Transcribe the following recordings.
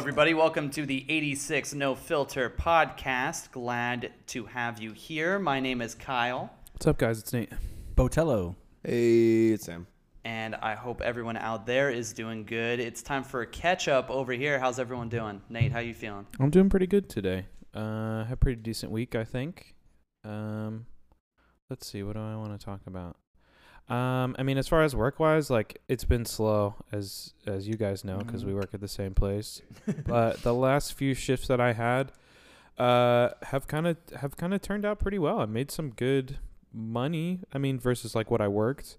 Hello, everybody. Welcome to the 86 No Filter podcast. Glad to have you here. My name is Kyle, What's up, guys? It's Nate. Botello. Hey, it's Sam. and I hope everyone out there is doing good. It's time for a catch up over here. How's everyone doing? Nate, how you feeling? I'm doing pretty good today. Uh, had a pretty decent week, I think. Um, let's see. What do I want to talk about? Um, I mean, as far as work wise, like it's been slow, as as you guys know, because we Mhm. work at the same place. but the last few shifts that I had, uh, have kind of have kind of turned out pretty well. I made some good money. I mean, versus like what I worked.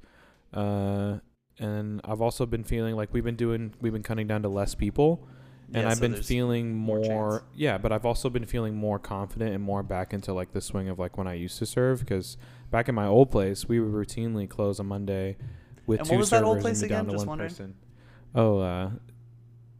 Uh, and I've also been feeling like we've been doing we've been cutting down to less people and Yeah, I've so been feeling more more, yeah but i've also been feeling more confident and more back into like the swing of like when i used to serve because back in my old place we would routinely close on monday with And two what was that old servers place and be down again? to Just one wondering. person oh uh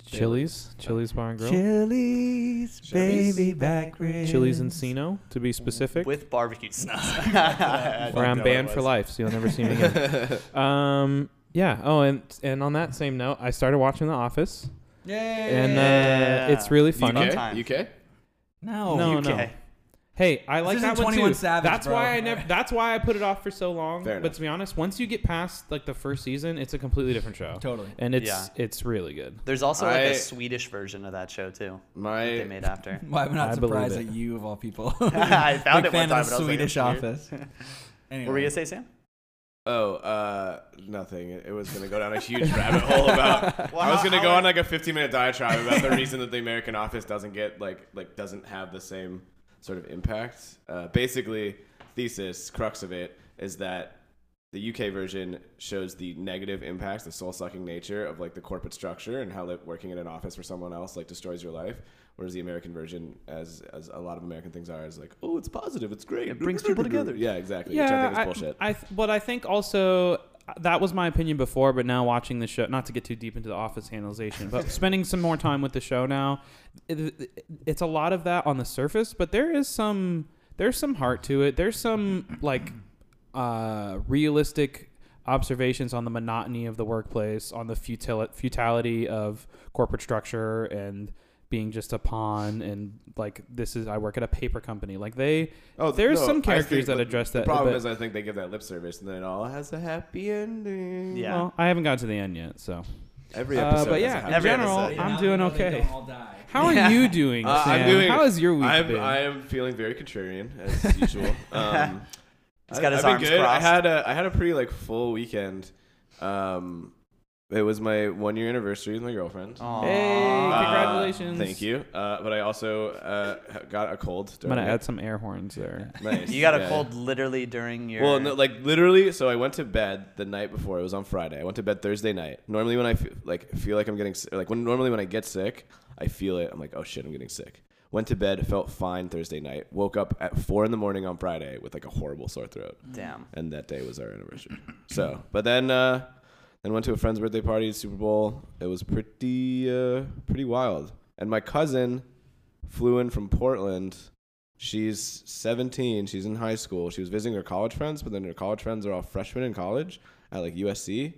chili's chili's bar and grill Chili's, Chili's? baby back ribs. chili's Encino, to be specific With barbecue snacks. where i'm banned for life so you'll never see me again um yeah oh and and on that same note i started watching the office Yay. and uh, it's really funny UK? UK? time. UK? no. No, UK. no. Hey, I like isn't that one too. Savage, that's bro. why I never. That's why I put it off for so long. Fair but enough. to be honest, once you get past like the first season, it's a completely different show, Totally. and it's Yeah. it's really good. There's also like I- a Swedish version of that show too. that they made after. Why am I not I surprised it. that you, of all people, I found big it one time. of the I was like, Swedish office. Anyway. What were you gonna say, Sam? oh, uh, nothing. It was gonna go down a huge rabbit hole about. Well, I was gonna how go are- on like a 15 minute diatribe about the reason that the American Office doesn't get like like doesn't have the same sort of impact. Uh, basically, thesis crux of it is that the UK version shows the negative impacts, the soul sucking nature of like the corporate structure and how like, working in an office for someone else like destroys your life. Whereas the American version, as as a lot of American things are, is like, oh, it's positive, it's great, It brings people together. Yeah, exactly. which I think is bullshit. I, th- but I think also that was my opinion before, but now watching the show, not to get too deep into the office analyzation, but spending some more time with the show now, it, it- it's a lot of that on the surface, but there is some there's some heart to it. There's some like uh, realistic observations on the monotony of the workplace, on the futil- futility of corporate structure and being just a pawn and like this is I work at a paper company. Like they Oh, there's no, some characters that the- address The that. problem but- is, I think they give that lip service, and then it all has a happy ending. Yeah. Well, I haven't got to the end yet, so. Every Uh, episode. but has yeah, a in Every general, episode. I'm doing okay. die. How are Yeah. you doing, Uh, Sam? I'm doing. How has your week I'm, been? I am feeling very contrarian as usual. Um, He's got I- his I've arms been good. crossed. I had a I had a pretty like full weekend. Um, it was my one year anniversary with my girlfriend. Aw. Hey, Uh, congratulations. thank you. Uh, but I also uh, got a cold. I'm gonna it. add some air horns there. Nice. You got a cold literally during your. Well, no, like literally. So I went to bed the night before. It was on Friday. I went to bed Thursday night. Normally, when I feel, like feel like I'm getting si- like when normally when I get sick, I feel it. I'm like, oh shit, I'm getting sick. Went to bed, felt fine Thursday night. Woke up at four in the morning on Friday with like a horrible sore throat, Damn. and that day was our anniversary. So, but then uh, then went to a friend's birthday party, Super Bowl. It was pretty uh, pretty wild. And my cousin flew in from Portland. She's 17. She's in high school. She was visiting her college friends, but then her college friends are all freshmen in college at like USC.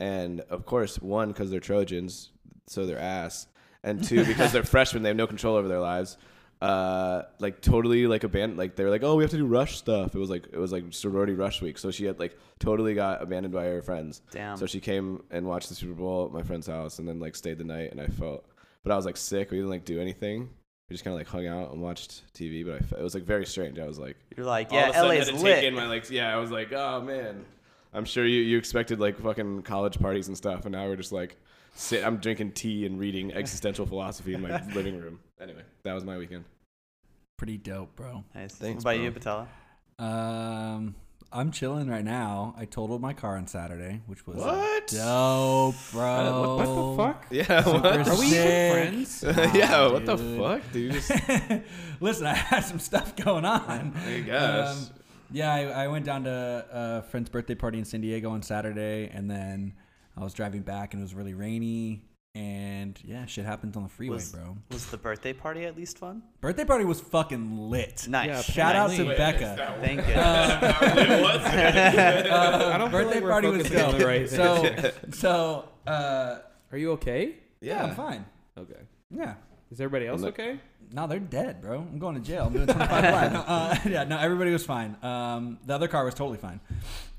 And of course, one because they're Trojans, so they're ass, and two because they're freshmen, they have no control over their lives. Uh, like totally like abandoned. Like they were like, oh, we have to do rush stuff. It was like it was like sorority rush week. So she had like totally got abandoned by her friends. Damn. So she came and watched the Super Bowl at my friend's house, and then like stayed the night. And I felt, but I was like sick. We didn't like do anything. We just kind of like hung out and watched TV. But I fe- it was like very strange. I was like, You're like, all yeah, of a sudden LA's to lit. my like, yeah. I was like, oh man. I'm sure you you expected like fucking college parties and stuff, and now we're just like, sit. I'm drinking tea and reading existential philosophy in my living room. Anyway, that was my weekend. Pretty dope, bro. Nice. Thanks, what about bro. you, Botello? Um, I'm chilling right now. I totaled my car on Saturday, which was What? dope, bro. what the fuck? Yeah. What? Are we even sick. friends? yeah. Nah, What the fuck, dude? Listen, I had some stuff going on. I guess. Um, yeah, I, I went down to a friend's birthday party in San Diego on Saturday, and then I was driving back, and it was really rainy. And yeah, shit happens on the freeway, Was- bro. Was the birthday party at least fun? Birthday party was fucking lit. Nice. Yeah, Shout out to Wait, Becca. Thank you. Uh, I don't feel birthday like we're party was focusing on dope. the right so, so uh, Are you okay? yeah, I'm fine. Okay. Yeah. Is everybody else And the- okay? No, they're dead, bro. I'm going to jail. I'm doing 25 live. No, uh, yeah, no, everybody was fine. Um, the other car was totally fine.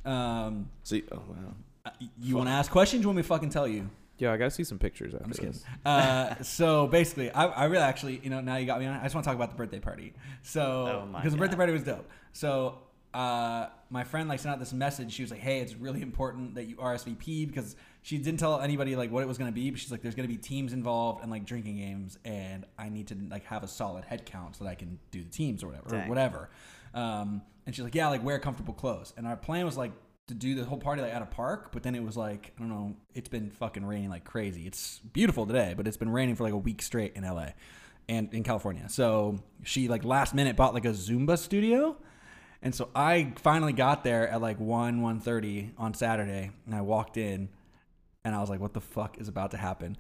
Um, So, you- oh wow. Uh, you want to ask questions? You want me to fucking tell you? Yeah, I gotta see some pictures after I'm just kidding. this. Uh, so basically, I, I really actually, you know, now you got me on. I just want to talk about the birthday party. So Oh my because the birthday God. party was dope. So uh, my friend like sent out this message. She was like, "Hey, it's really important that you RSVP because she didn't tell anybody like what it was gonna be. But she's like, there's gonna be teams involved and like drinking games, and I need to like have a solid head count so that I can do the teams or whatever, or Dang. whatever." Um, and she's like, "Yeah, like wear comfortable clothes." And our plan was like to do the whole party like at a park, but then it was like I don't know. It's been fucking raining like crazy. It's beautiful today, but it's been raining for like a week straight in LA and in California. So she like last minute bought like a Zumba studio. And so I finally got there at like 1 1:30 on Saturday and I walked in and I was like what the fuck is about to happen?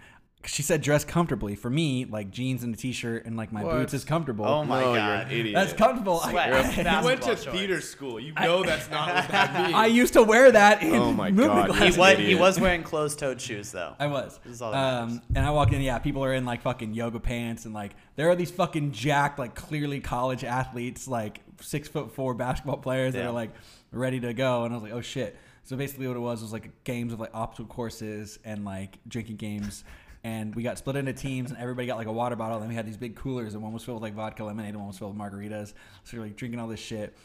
She said dress comfortably. For me, like jeans and a t-shirt and like my What? boots is comfortable. Oh my no, god. you're an idiot. That's comfortable. I- Sweat. I, You're a You went to Basketball theater school. You know that's not what that means. I used to wear that in Oh my movie God. classes. He was he was wearing closed-toed shoes though. I was. This is all that. Um, and I walked in, yeah, people are in like fucking yoga pants and like there are these fucking jacked, like clearly college athletes, like six foot four basketball players that are like ready to go. And I was like, oh shit. So basically what it was was like games of like obstacle courses and like drinking games. And we got split into teams, and everybody got like a water bottle. And we had these big coolers, and one was filled with like vodka lemonade, and one was filled with margaritas. So we're like drinking all this shit.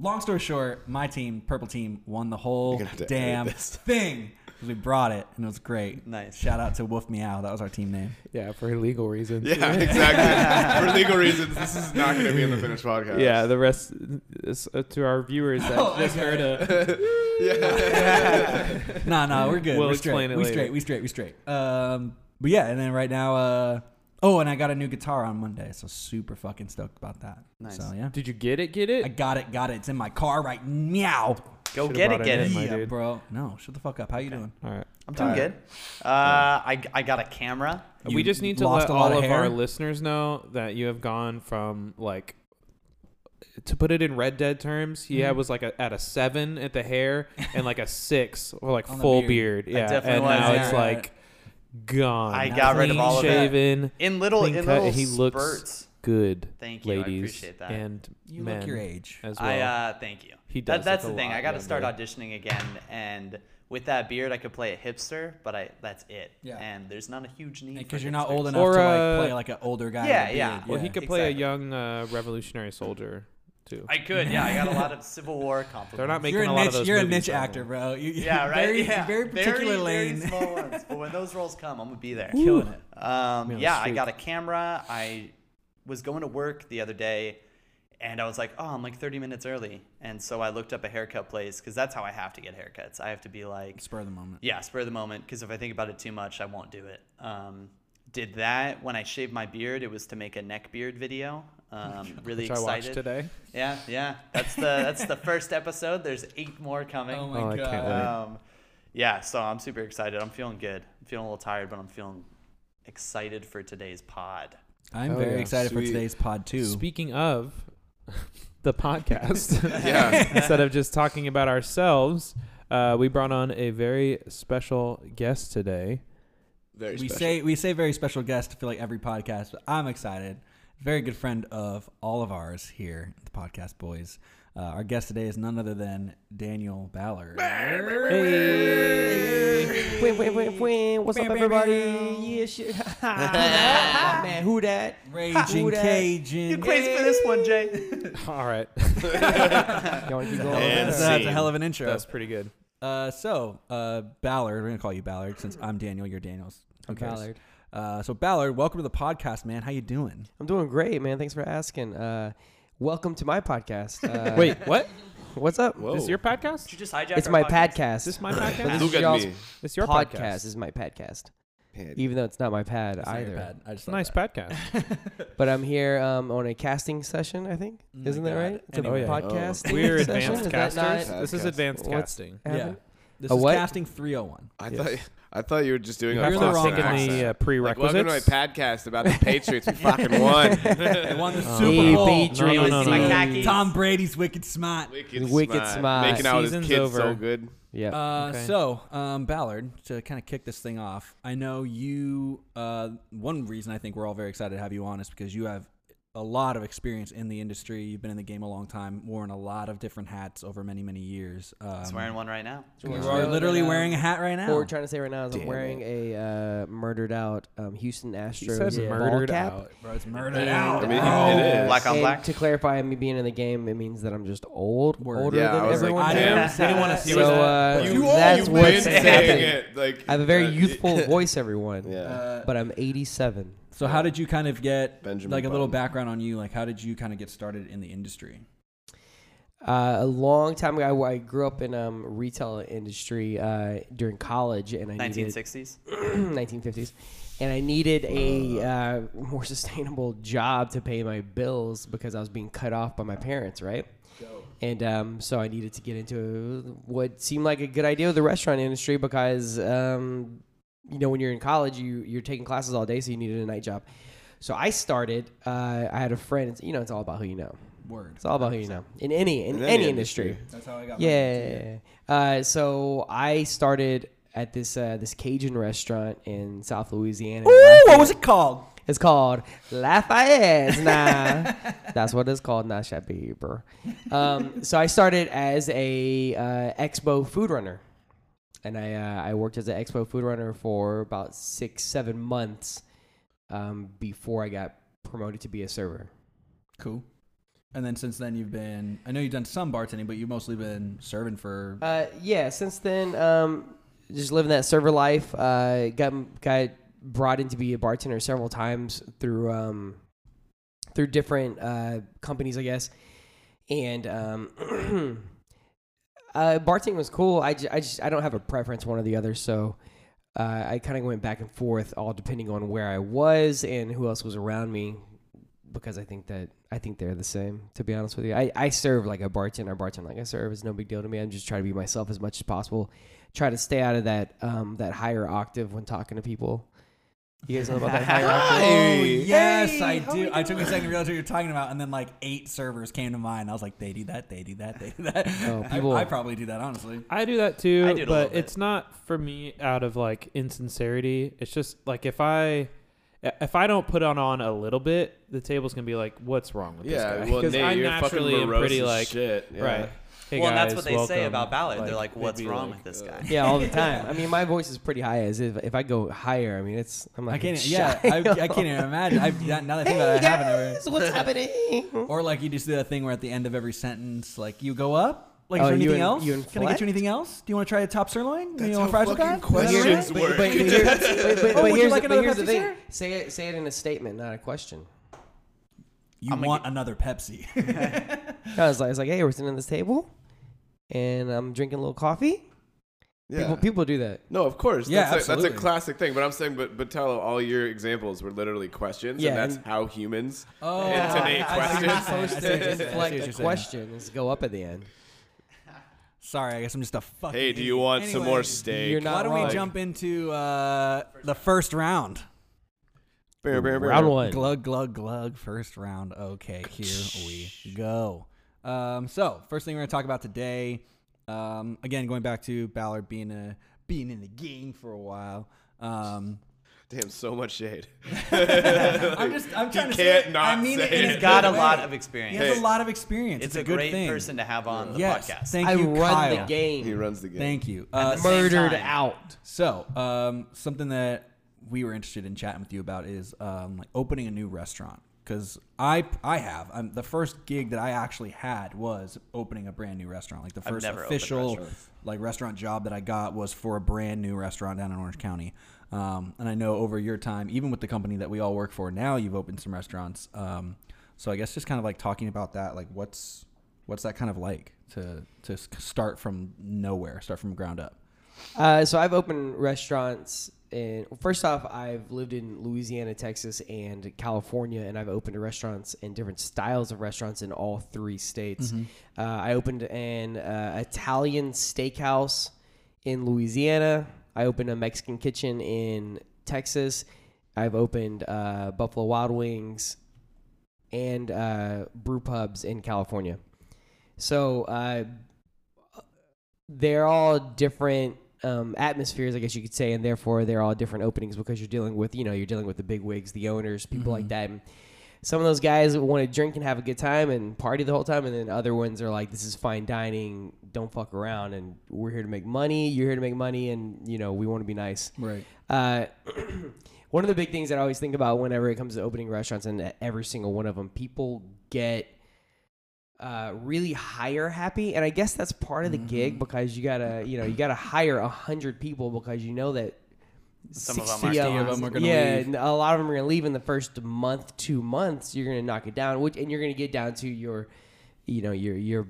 Long story short, my team, purple team, won the whole You're gonna have to edit damn thing because We brought it, and it was great. Nice. Shout out to Wolf Meow. That was our team name. Yeah, for legal reasons. Yeah, exactly. For legal reasons, this is not going to be in the finished podcast. Yeah, the rest is, uh, to our viewers that Oh, just okay. heard a yeah. no, no, we're good. We'll we're explain straight. it we straight. We straight. We straight. Um, but yeah, and then right now, uh, oh, and I got a new guitar on Monday, so super fucking stoked about that. Nice. So yeah, Did you get it? Get it? I got it. Got it. It's in my car right meow. Go Should've get it, brought get it it. in, my yeah, dude. bro. No, shut the fuck up. How you doing? All right. I'm doing Alright. good. Uh, I I got a camera. You we just need to lost let a lot all of of our listeners know that you have gone from like to put it in Red Dead terms, he had Mhm. was like a, at a seven at the hair and like a six or like On the full beard. beard. Yeah, definitely and was, now yeah. it's like gone. I Now got rid of Clean all of that. shaven, In little clean in cut, little he looks spurts. good, Thank you. I ladies appreciate that. and You men look your age. as well. I uh thank you. he That, does. that's look the a thing. lot I got to start younger. auditioning again, and with that beard, I could play a hipster, but I that's it. Yeah. And there's not a huge need Because for you're not hipsters. old enough Or, to uh, like play like an older guy. Yeah, with a yeah. beard. Well, he could play a exactly. young uh, revolutionary soldier too. I could. Yeah, I got a lot of Civil War compliments. They're not making You're a a lot niche. of those You're a niche anymore. actor, bro. You, Yeah, right. Very, yeah. very particular very, lane. Very small ones. But when those roles come, I'm gonna be there. Killing it. Um, on yeah, I got a camera. I was going to work the other day, and I was like, oh, I'm like 30 minutes early, and so I looked up a haircut place because that's how I have to get haircuts. I have to be like, Spur of the moment. yeah, spur of the moment. Because if I think about it too much, I won't do it. Um, did that when I shaved my beard. It was to make a neck beard video. Um, really Which I watched excited. today. Yeah, yeah. That's the that's the first episode. There's eight more coming. Oh my Oh, I god. can't wait. Um, yeah, so I'm super excited. I'm feeling good. I'm feeling a little tired, but I'm feeling excited for today's pod. I'm Oh, very yeah. excited for today's pod too. Speaking of the podcast, Yeah. instead of just talking about ourselves, uh, we brought on a very special guest today. Very we special. say we say very special guest for like every podcast, but I'm excited. Very good friend of all of ours here, the podcast boys. Uh, our guest today is none other than Daniel Ballard. Hey. Wait, wait, wait, wait. What's up, everybody? Yeah, shit. Man, who that? Raging Who that? Cajun. You crazy for this one, Jay? All right, You want to keep going? That's, with that's a hell of an intro. that's pretty good. Uh, so, uh, Ballard, we're gonna call you Ballard since I'm Daniel, you're Daniels. I'm Who cares? Ballard. Uh, so Ballard, welcome to the podcast, man. How you doing? I'm doing great, man. Thanks for asking. Uh, welcome to my podcast. Uh, Wait, what? what's up? Whoa. This is your podcast? Did you just hijack It's our my podcast? podcast. Is this my podcast? this Look is at y'all's me. It's your podcast. podcast. This is my podcast, Man, even though it's not my pad It's not your either. pad. I just It's a love nice that. podcast. But I'm here um, on a casting session. I think Oh my isn't that God. right? It's a Anyway. podcast. We're session? advanced Is that not- casters. This is Podcast. advanced What's- casting. Yeah. happening? This A is what? casting 301. I Yes. thought I thought you were just doing You a have You're the to wrong think in accent. the uh, Like, prerequisites. welcome to my podcast about the Patriots. We fucking won. They won the Oh. Super Hey, Bowl. Patriots, No, no, no, no. My hey. khakis. Tom Brady's wicked smart. Wicked, Wicked smart. Making out his Season's kids over. so good. Yeah. Uh, Okay. So, um, Ballard, to kind of kick this thing off, I know you. Uh, one reason I think we're all very excited to have you on is because you have a lot of experience in the industry. You've been in the game a long time, worn a lot of different hats over many, many years. Um, I'm wearing one right now. You're no, literally no, no. wearing a hat right now. What we're trying to say right now is I'm Damn wearing a uh, murdered out um, Houston He Astros said ball murdered cap. out. Bro, it's murdered And, out. I mean, it is. Black on and black. To clarify, me being in the game, it means that I'm just old, Word. older Yeah, than I was like, everyone. I didn't. I didn't want to see So that. uh, You- that's you've saying happening. it, like, I have a very uh, youthful voice, everyone. Yeah. But I'm 87. So, how did you kind of get Benjamin like a little Button. background on you? Like, how did you kind of get started in the industry? Uh, a long time ago, I, I grew up in um, retail industry uh, during college, and I needed 1960s. 1950s, and I needed a uh, more sustainable job to pay my bills because I was being cut off by my parents, right? And um, so I needed to get into what seemed like a good idea with the restaurant industry because, um, you know, when you're in college, you you're taking classes all day, so you needed a night job. So I started. Uh, I had a friend. It's, you know, it's all about who you know. Word. It's all about who you know in any in, In any, any industry. industry. That's how I got. Yeah. Uh, so I started at this uh, this Cajun restaurant in South Louisiana. Ooh, what was it called? It's called Lafayette. Nah, that's what it's called. Not Shabby, Um, so I started as a uh, expo food runner, and I uh, I worked as an expo food runner for about six seven months um, before I got promoted to be a server. Cool. And then since then, you've been. I know you've done some bartending, but you've mostly been serving for. Uh, yeah. Since then, um, just living that server life. Uh, got got brought in to be a bartender several times through um, through different uh, companies, I guess. And um, uh, bartending was cool. I, I just I don't have a preference one or the other, so. Uh, I kind of went back and forth, all depending on where I was and who else was around me, because I think that I think they're the same. To be honest with you, I, I serve like a bartender, bartender like I serve. is no big deal to me. I'm just trying to be myself as much as possible. Try to stay out of that um that higher octave when talking to people. You guys know about that higher octave? Oh yes, Hey, I do. I took a second to realize what you're talking about, and then like eight servers came to mind. I was like, they do that, they do that, they do that. Oh, I- people- I, probably do that honestly. I do that too, I do it a but bit. it's not for me out of like insincerity. It's just like if I if I don't put on on a little bit, the table's gonna be like, "What's wrong with Yeah, this guy?" well, Because Nate, I you're naturally am pretty like, shit. Yeah. right. Hey well, and that's guys, what they say about Ballard. They're like, "What's wrong like, with this uh, guy?" Yeah, all the time. I mean, my voice is pretty high. As if if I go higher, I mean, it's I'm like I can't. shy. Yeah, I, I can't even imagine. I've, now that I think about it, I haven't ever. Guys, what's happening? Or like you just do that thing where at the end of every sentence, like you go up. Like, Oh, is there you anything in- else? you Can I get you anything else? Do you want to try a top sirloin? That's you how want fries with fucking that? questions But, work. but, but here's, but, but, Oh, but would you here's, like the, but another here's the thing. Say it, say it in a statement, not a question. You I'm gonna want another Pepsi? I was like, I was like, hey, we're sitting at this table, and I'm drinking a little coffee. Yeah. People, people do that. No, of course. Yeah, that's, a, that's a classic thing. But I'm saying, but but tell all your examples were literally questions, Yeah, and that's and- how humans. oh, Intonate I- I see questions. saying. I see what you're. I see Deflect what a you're question is go up at the end. Sorry, I guess I'm just a fucking. Hey, do you idiot. want some more steak? you're not Why don't wrong. we jump into uh, the first round? Bear, bear, bear. Round one. Glug glug glug. First round. Okay, here we go. Um, so first thing we're gonna talk about today. Um, again, going back to Ballard being a being in the game for a while. Um, Damn, so much shade. I'm just I'm trying to say can't it. not I mean say it. He's got a lot way. of He experience. has Hey. a lot of experience. It's It's, a, good great thing. person to have on the yes, podcast. thank I you, run Kyle. the game. he runs the game. Thank you. Uh, Murdered time. out. So, um, something that we were interested in chatting with you about is um, like opening a new restaurant. Because I I have um, the first gig that I actually had was opening a brand new restaurant. Like the first official like restaurant job that I got was for a brand new restaurant down in Orange County. Um, and I know over your time, even with the company that we all work for now, you've opened some restaurants. Um, so I guess just kind of like talking about that, like what's what's that kind of like to to start from nowhere, start from ground up. Uh, so I've opened restaurants. In, first off, I've lived in Louisiana, Texas, and California, and I've opened restaurants and different styles of restaurants in all three states. Uh, I opened an uh, Italian steakhouse in Louisiana. I opened a Mexican kitchen in Texas. I've opened uh, Buffalo Wild Wings and uh, brew pubs in California. So uh, they're all different um, atmospheres, I guess you could say, and therefore they're all different openings because you're dealing with, you know, you're dealing with the big wigs, the owners, people like that. And some of those guys want to drink and have a good time and party the whole time, and then other ones are like, "This is fine dining, don't fuck around, and we're here to make money. You're here to make money, and you know we want to be nice." Right. Uh, one of the big things that I always think about whenever it comes to opening restaurants, and every single one of them, people get uh, really hire happy, and I guess that's part of the gig because you gotta, you know, you gotta hire a hundred people because you know that Some of them 60 are of them are gonna yeah, leave. and a lot of them are gonna leave in the first month, two months. You're gonna knock it down, which and you're gonna get down to your, you know, your your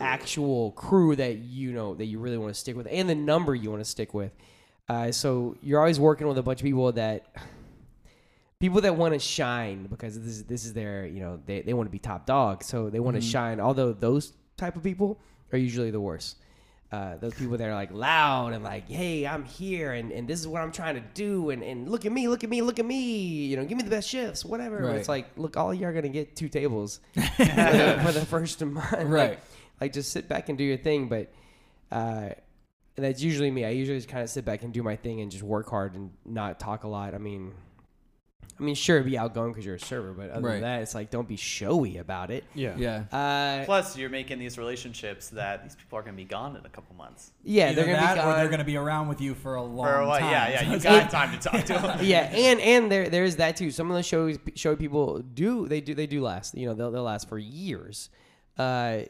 actual crew that you know that you really want to stick with, and the number you want to stick with. Uh, so you're always working with a bunch of people that people that want to shine because this is this is their you know they, they want to be top dog so they want to shine. Although those type of people are usually the worst. Uh, those people that are like loud and like hey i'm here and, and this is what i'm trying to do and, and look at me look at me look at me you know give me the best shifts whatever. Right. it's like look all you're gonna get two tables for, the, for the first month. Like- Right. like, just sit back and do your thing but uh, and that's usually me. I usually just kind of sit back and do my thing and just work hard and not talk a lot. I mean I mean, sure, be outgoing because you're a server, but other Right. than that, it's like don't be showy about it. Yeah. Yeah. Uh, Plus, you're making these relationships that these people are going to be gone in a couple months. yeah, Either they're gonna that be or gone. they're gonna be around with you for a long For what? time. Yeah, yeah. You So got it's- time to talk to them. yeah, and and there there's that too. Some of the shows show people do they do they do last. You know, they'll they'll last for years. Uh,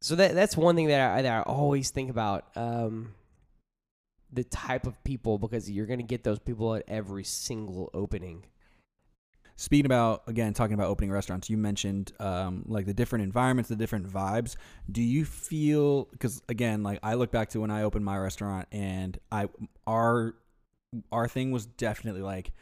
so that that's one thing that I that I always think about. Um, the type of people because you're gonna get those people at every single opening. Speaking about again, talking about opening restaurants, you mentioned um, like the different environments, the different vibes. Do you feel? Because again, like I look back to when I opened my restaurant, and I our our thing was definitely like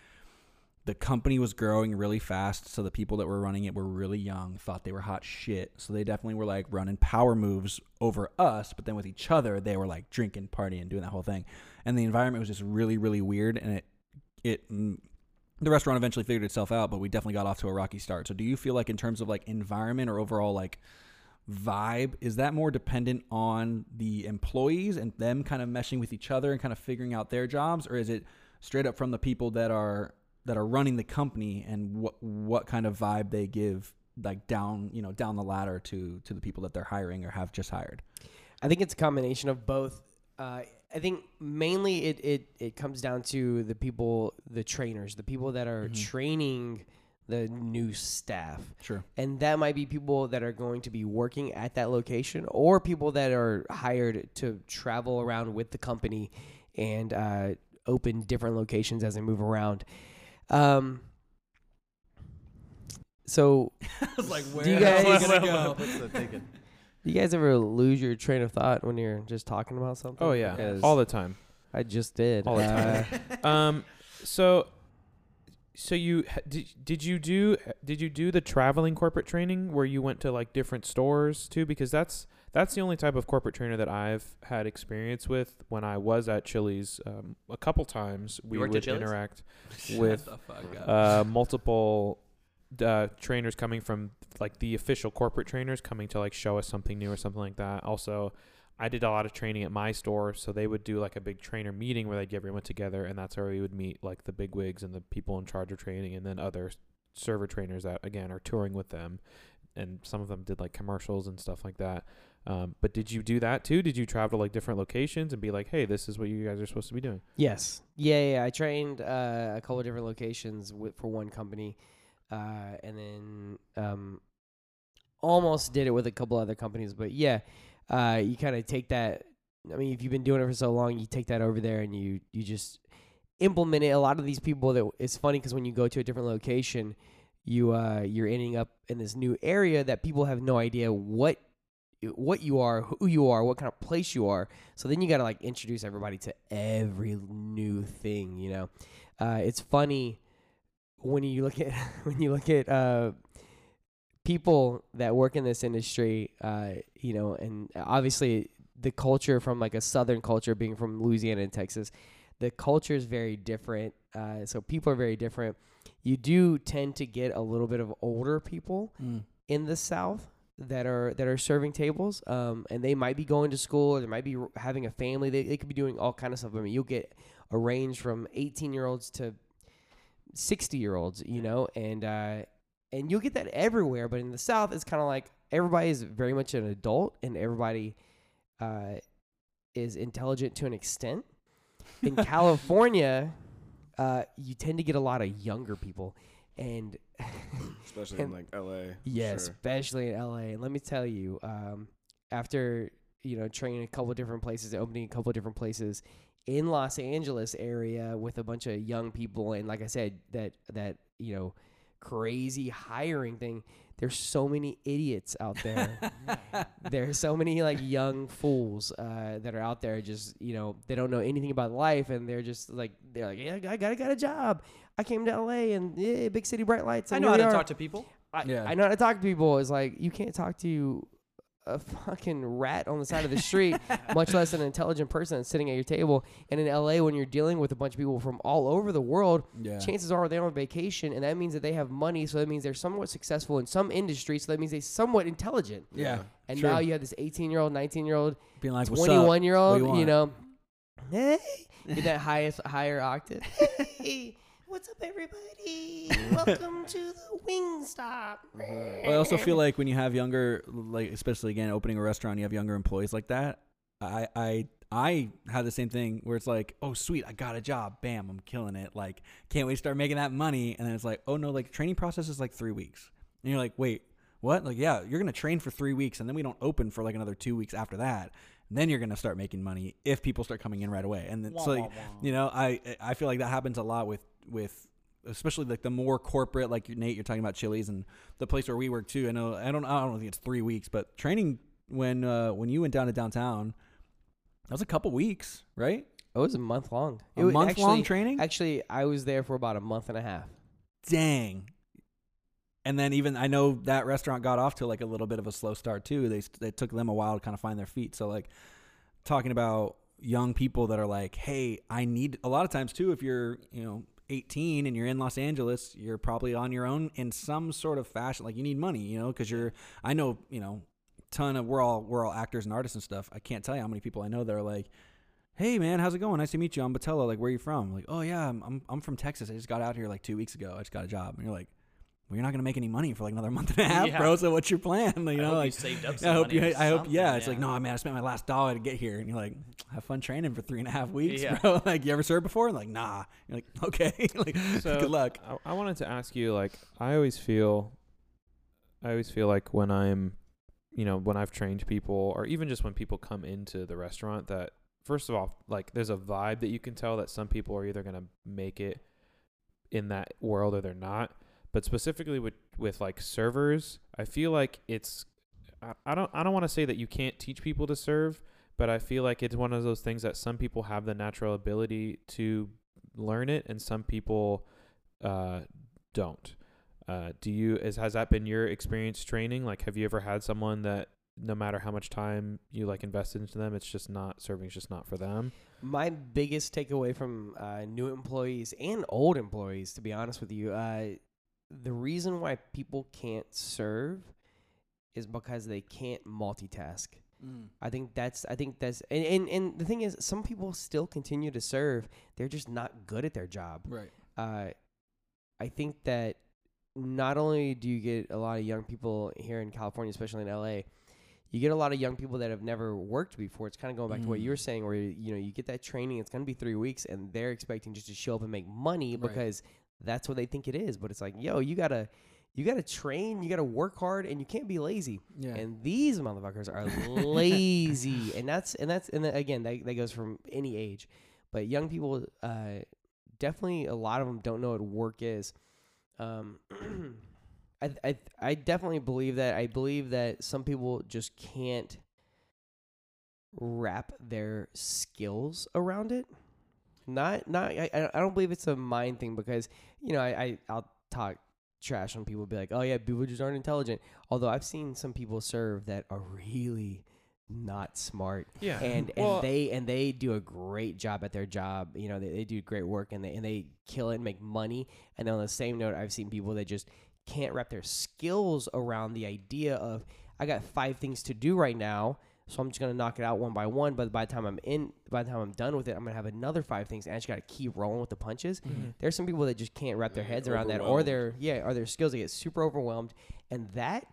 the company was growing really fast, so the people that were running it were really young, thought they were hot shit, so they definitely were like running power moves over us, but then with each other, they were like drinking, partying, doing that whole thing, and the environment was just really, really weird, and it it mm, the restaurant eventually figured itself out, but we definitely got off to a rocky start. So do you feel like in terms of like environment or overall like vibe, is that more dependent on the employees and them kind of meshing with each other and kind of figuring out their jobs, or is it straight up from the people that are that are running the company and what what kind of vibe they give like down you know down the ladder to to the people that they're hiring or have just hired? I think it's a combination of both. Uh, I think mainly it, it, it comes down to the people, the trainers, the people that are training the new staff. Sure. And that might be people that are going to be working at that location or people that are hired to travel around with the company and uh, open different locations as they move around. Um, so, I was like, Do you guys- What's the thinking? do you guys ever lose your train of thought when you're just talking about something? Oh yeah, 'Cause all the time. I just did. All the Uh, time. um, so, so you ha- did? Did you do? Did you do the traveling corporate training where you went to like different stores too? Because that's that's the only type of corporate trainer that I've had experience with. When I was at Chili's, um, a couple times we would interact with the fuck up. uh, multiple uh, trainers coming from like the official corporate trainers coming to like show us something new or something like that. Also, I did a lot of training at my store, so they would do like a big trainer meeting where they'd get everyone together, and that's where we would meet like the big wigs and the people in charge of training, and then other server trainers that again are touring with them, and some of them did like commercials and stuff like that. Um, but did you do that too? Did you travel to like different locations and be like, "Hey, this is what you guys are supposed to be doing"? Yes. Yeah, yeah. I trained uh, a couple of different locations with, for one company, uh, and then um, almost did it with a couple other companies. But yeah, uh, you kind of take that. I mean, if you've been doing it for so long, you take that over there and you you just implement it. A lot of these people that it's funny because when you go to a different location, you uh, you're ending up in this new area that people have no idea what what you are, who you are, what kind of place you are. So then you got to like introduce everybody to every new thing, you know. Uh, it's funny when you look at when you look at uh, people that work in this industry, uh, you know, and obviously the culture from like a southern culture, being from Louisiana and Texas, the culture is very different. Uh, so people are very different. You do tend to get a little bit of older people Mm. in the South that are that are serving tables, um, and they might be going to school, or they might be having a family. They, they could be doing all kind of stuff. I mean, you'll get a range from 18 year olds to 60 year olds, you know, and uh, and you'll get that everywhere. But in the South, it's kind of like everybody is very much an adult, and everybody uh, is intelligent to an extent. In California, uh, you tend to get a lot of younger people, and Especially in like LA. yeah, Sure. especially in LA. And let me tell you, um, after you know training a couple different places, opening a couple different places in Los Angeles area with a bunch of young people, and like I said, that that you know crazy hiring thing. There's so many idiots out there. There's so many like young fools uh, that are out there. Just you know, they don't know anything about life, and they're just like they're like, yeah, I got I got a job. I came to LA and yeah, big city bright lights. I know how here to are." talk to people. I, Yeah. I know how to talk to people. It's like you can't talk to a fucking rat on the side of the street, much less an intelligent person sitting at your table. And in LA, when you're dealing with a bunch of people from all over the world, Yeah. chances are they're on vacation, and that means that they have money. So that means they're somewhat successful in some industry. So that means they're somewhat intelligent. Yeah. And True. now you have this 18 year old, 19 year old, Being like, 21 year old, you you, want?" know, hey, get that highest higher octave. What's up, everybody? Welcome to the Wingstop. I also feel like when you have younger, like especially again opening a restaurant, you have younger employees like that. I I I had the same thing where it's like, oh sweet, I got a job, bam, I'm killing it. Like can't wait to start making that money. And then it's like, oh no, like training process is like three weeks, and you're like, wait, what? Like yeah, you're gonna train for three weeks, and then we don't open for like another two weeks after that. And then you're gonna start making money if people start coming in right away. And then so like, you know, I I feel like that happens a lot with with especially like the more corporate, like Nate, you're talking about Chili's and the place where we work too. I know I don't I don't think it's three weeks, but training when uh, when you went down to downtown, that was a couple weeks, right? It was a month long. A it was month long training. Actually, I was there for about a month and a half. Dang. And then even I know that restaurant got off to like a little bit of a slow start too. They they took them a while to kind of find their feet. So like talking about young people that are like, "Hey, I need a lot of times too if you're, you know, 18 and you're in Los Angeles, you're probably on your own in some sort of fashion. Like you need money, you know, cuz you're I know, you know, ton of we're all we're all actors and artists and stuff. I can't tell you how many people I know that are like Hey man, how's it going? Nice to meet you. I'm Botello. Like, where are you from? like, oh yeah, I'm, I'm I'm from Texas. I just got out here like two weeks ago. I just got a job. And you're like, well, you're not gonna make any money for like another month and a half, Yeah. bro. So what's your plan? You I know, hope you like, saved up I hope money you. I hope. something, Yeah, it's yeah. like, no, man, I spent my last dollar to get here, and you're like, have fun training for three and a half weeks, Yeah. bro. like, you ever served before? like, nah. You're like, okay, like, So good luck. I, I wanted to ask you, like, I always feel, I always feel like when I'm, you know, when I've trained people, or even just when people come into the restaurant, that first of all, like, there's a vibe that you can tell that some people are either gonna make it in that world or they're not. But specifically with with like servers, I feel like it's, I, I don't I don't want to say that you can't teach people to serve, but I feel like it's one of those things that some people have the natural ability to learn it and some people uh, don't. Uh, do you is has that been your experience training? Like, have you ever had someone that no matter how much time you like invested into them, it's just not serving, it's just not for them? My biggest takeaway from uh, new employees and old employees, to be honest with you, uh, the reason why people can't serve is because they can't multitask. I think that's I think that's and, and and the thing is some people still continue to serve. They're just not good at their job. Right. Uh I think that not only do you get a lot of young people here in California, especially in LA, you get a lot of young people that have never worked before. It's kind of going back to what you were saying, where you know you get that training. It's going to be three weeks, and they're expecting just to show up and make money because that's what they think it is. But it's like, yo, you gotta you gotta train, you gotta work hard, and you can't be lazy. Yeah. And these motherfuckers are lazy, and that's and that's and then again that that goes from any age, but young people, uh, definitely a lot of them don't know what work is. Um, I I I definitely believe that. I believe that some people just can't wrap their skills around it. Not not I I don't believe it's a mind thing because you know I, I I'll talk trash on people be like oh yeah people just aren't intelligent although I've seen some people serve that are really not smart. Yeah. And and Well- they and they do a great job at their job. You know, they, they do great work and they and they kill it and make money. And then on the same note, I've seen people that just can't wrap their skills around the idea of I got five things to do right now. So I'm just gonna knock it out one by one. But by the time I'm in, by the time I'm done with it, I'm gonna have another five things, and I just gotta keep rolling with the punches. Mm-hmm. There's some people that just can't wrap their heads around that, or their yeah, or their skills. They get super overwhelmed, and that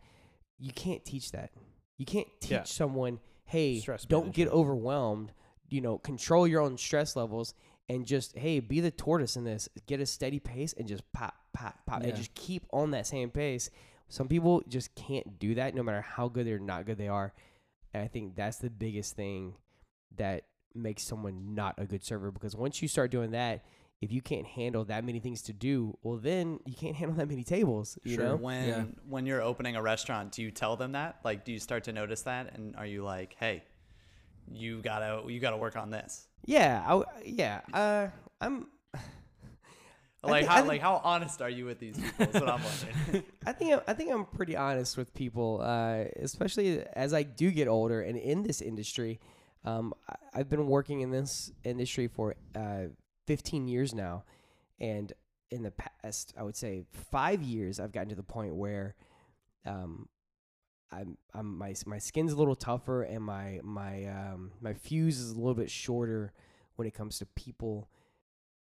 you can't teach that. You can't teach Yeah. someone, hey, Stress don't get overwhelmed. You know, control your own stress levels and just hey, be the tortoise in this. Get a steady pace and just pop, pop, pop, Yeah. and just keep on that same pace. Some people just can't do that, no matter how good or not good they are. And I think that's the biggest thing that makes someone not a good server because once you start doing that, if you can't handle that many things to do, well, then you can't handle that many tables. You know, When Yeah. when you're opening a restaurant, do you tell them that? Like, do you start to notice that, and are you like, hey, you gotta you gotta work on this? yeah, I, yeah. Uh, I'm. Like think- how think- like how honest are you with these people? That's what I'm wondering. I think I'm, I think I'm pretty honest with people, uh, especially as I do get older and in this industry. Um, I, I've been working in this industry for uh, 15 years now, and in the past, I would say five years, I've gotten to the point where um, I'm, I'm my my skin's a little tougher, and my my um, my fuse is a little bit shorter when it comes to people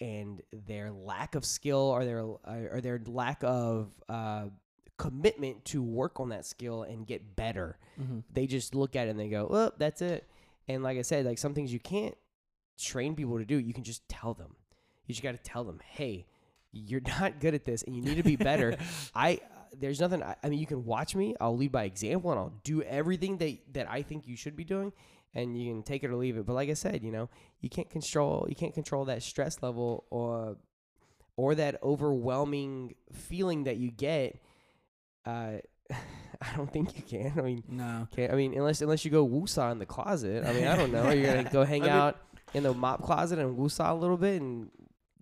and their lack of skill or their or their lack of uh, commitment to work on that skill and get better. They just look at it and they go, "Well, that's it." And like I said, like some things you can't train people to do. You can just tell them. You just got to tell them, "Hey, you're not good at this, and you need to be better." I there's nothing. I, I mean, you can watch me. I'll lead by example, and I'll do everything that that I think you should be doing, and you can take it or leave it. But like I said, you know, you can't control you can't control that stress level or or that overwhelming feeling that you get. Uh, I don't think you can. I mean, No. Okay, I mean, unless unless you go woosah in the closet. I mean, I don't know. You're gonna go hang I mean- out in the mop closet and woosah a little bit and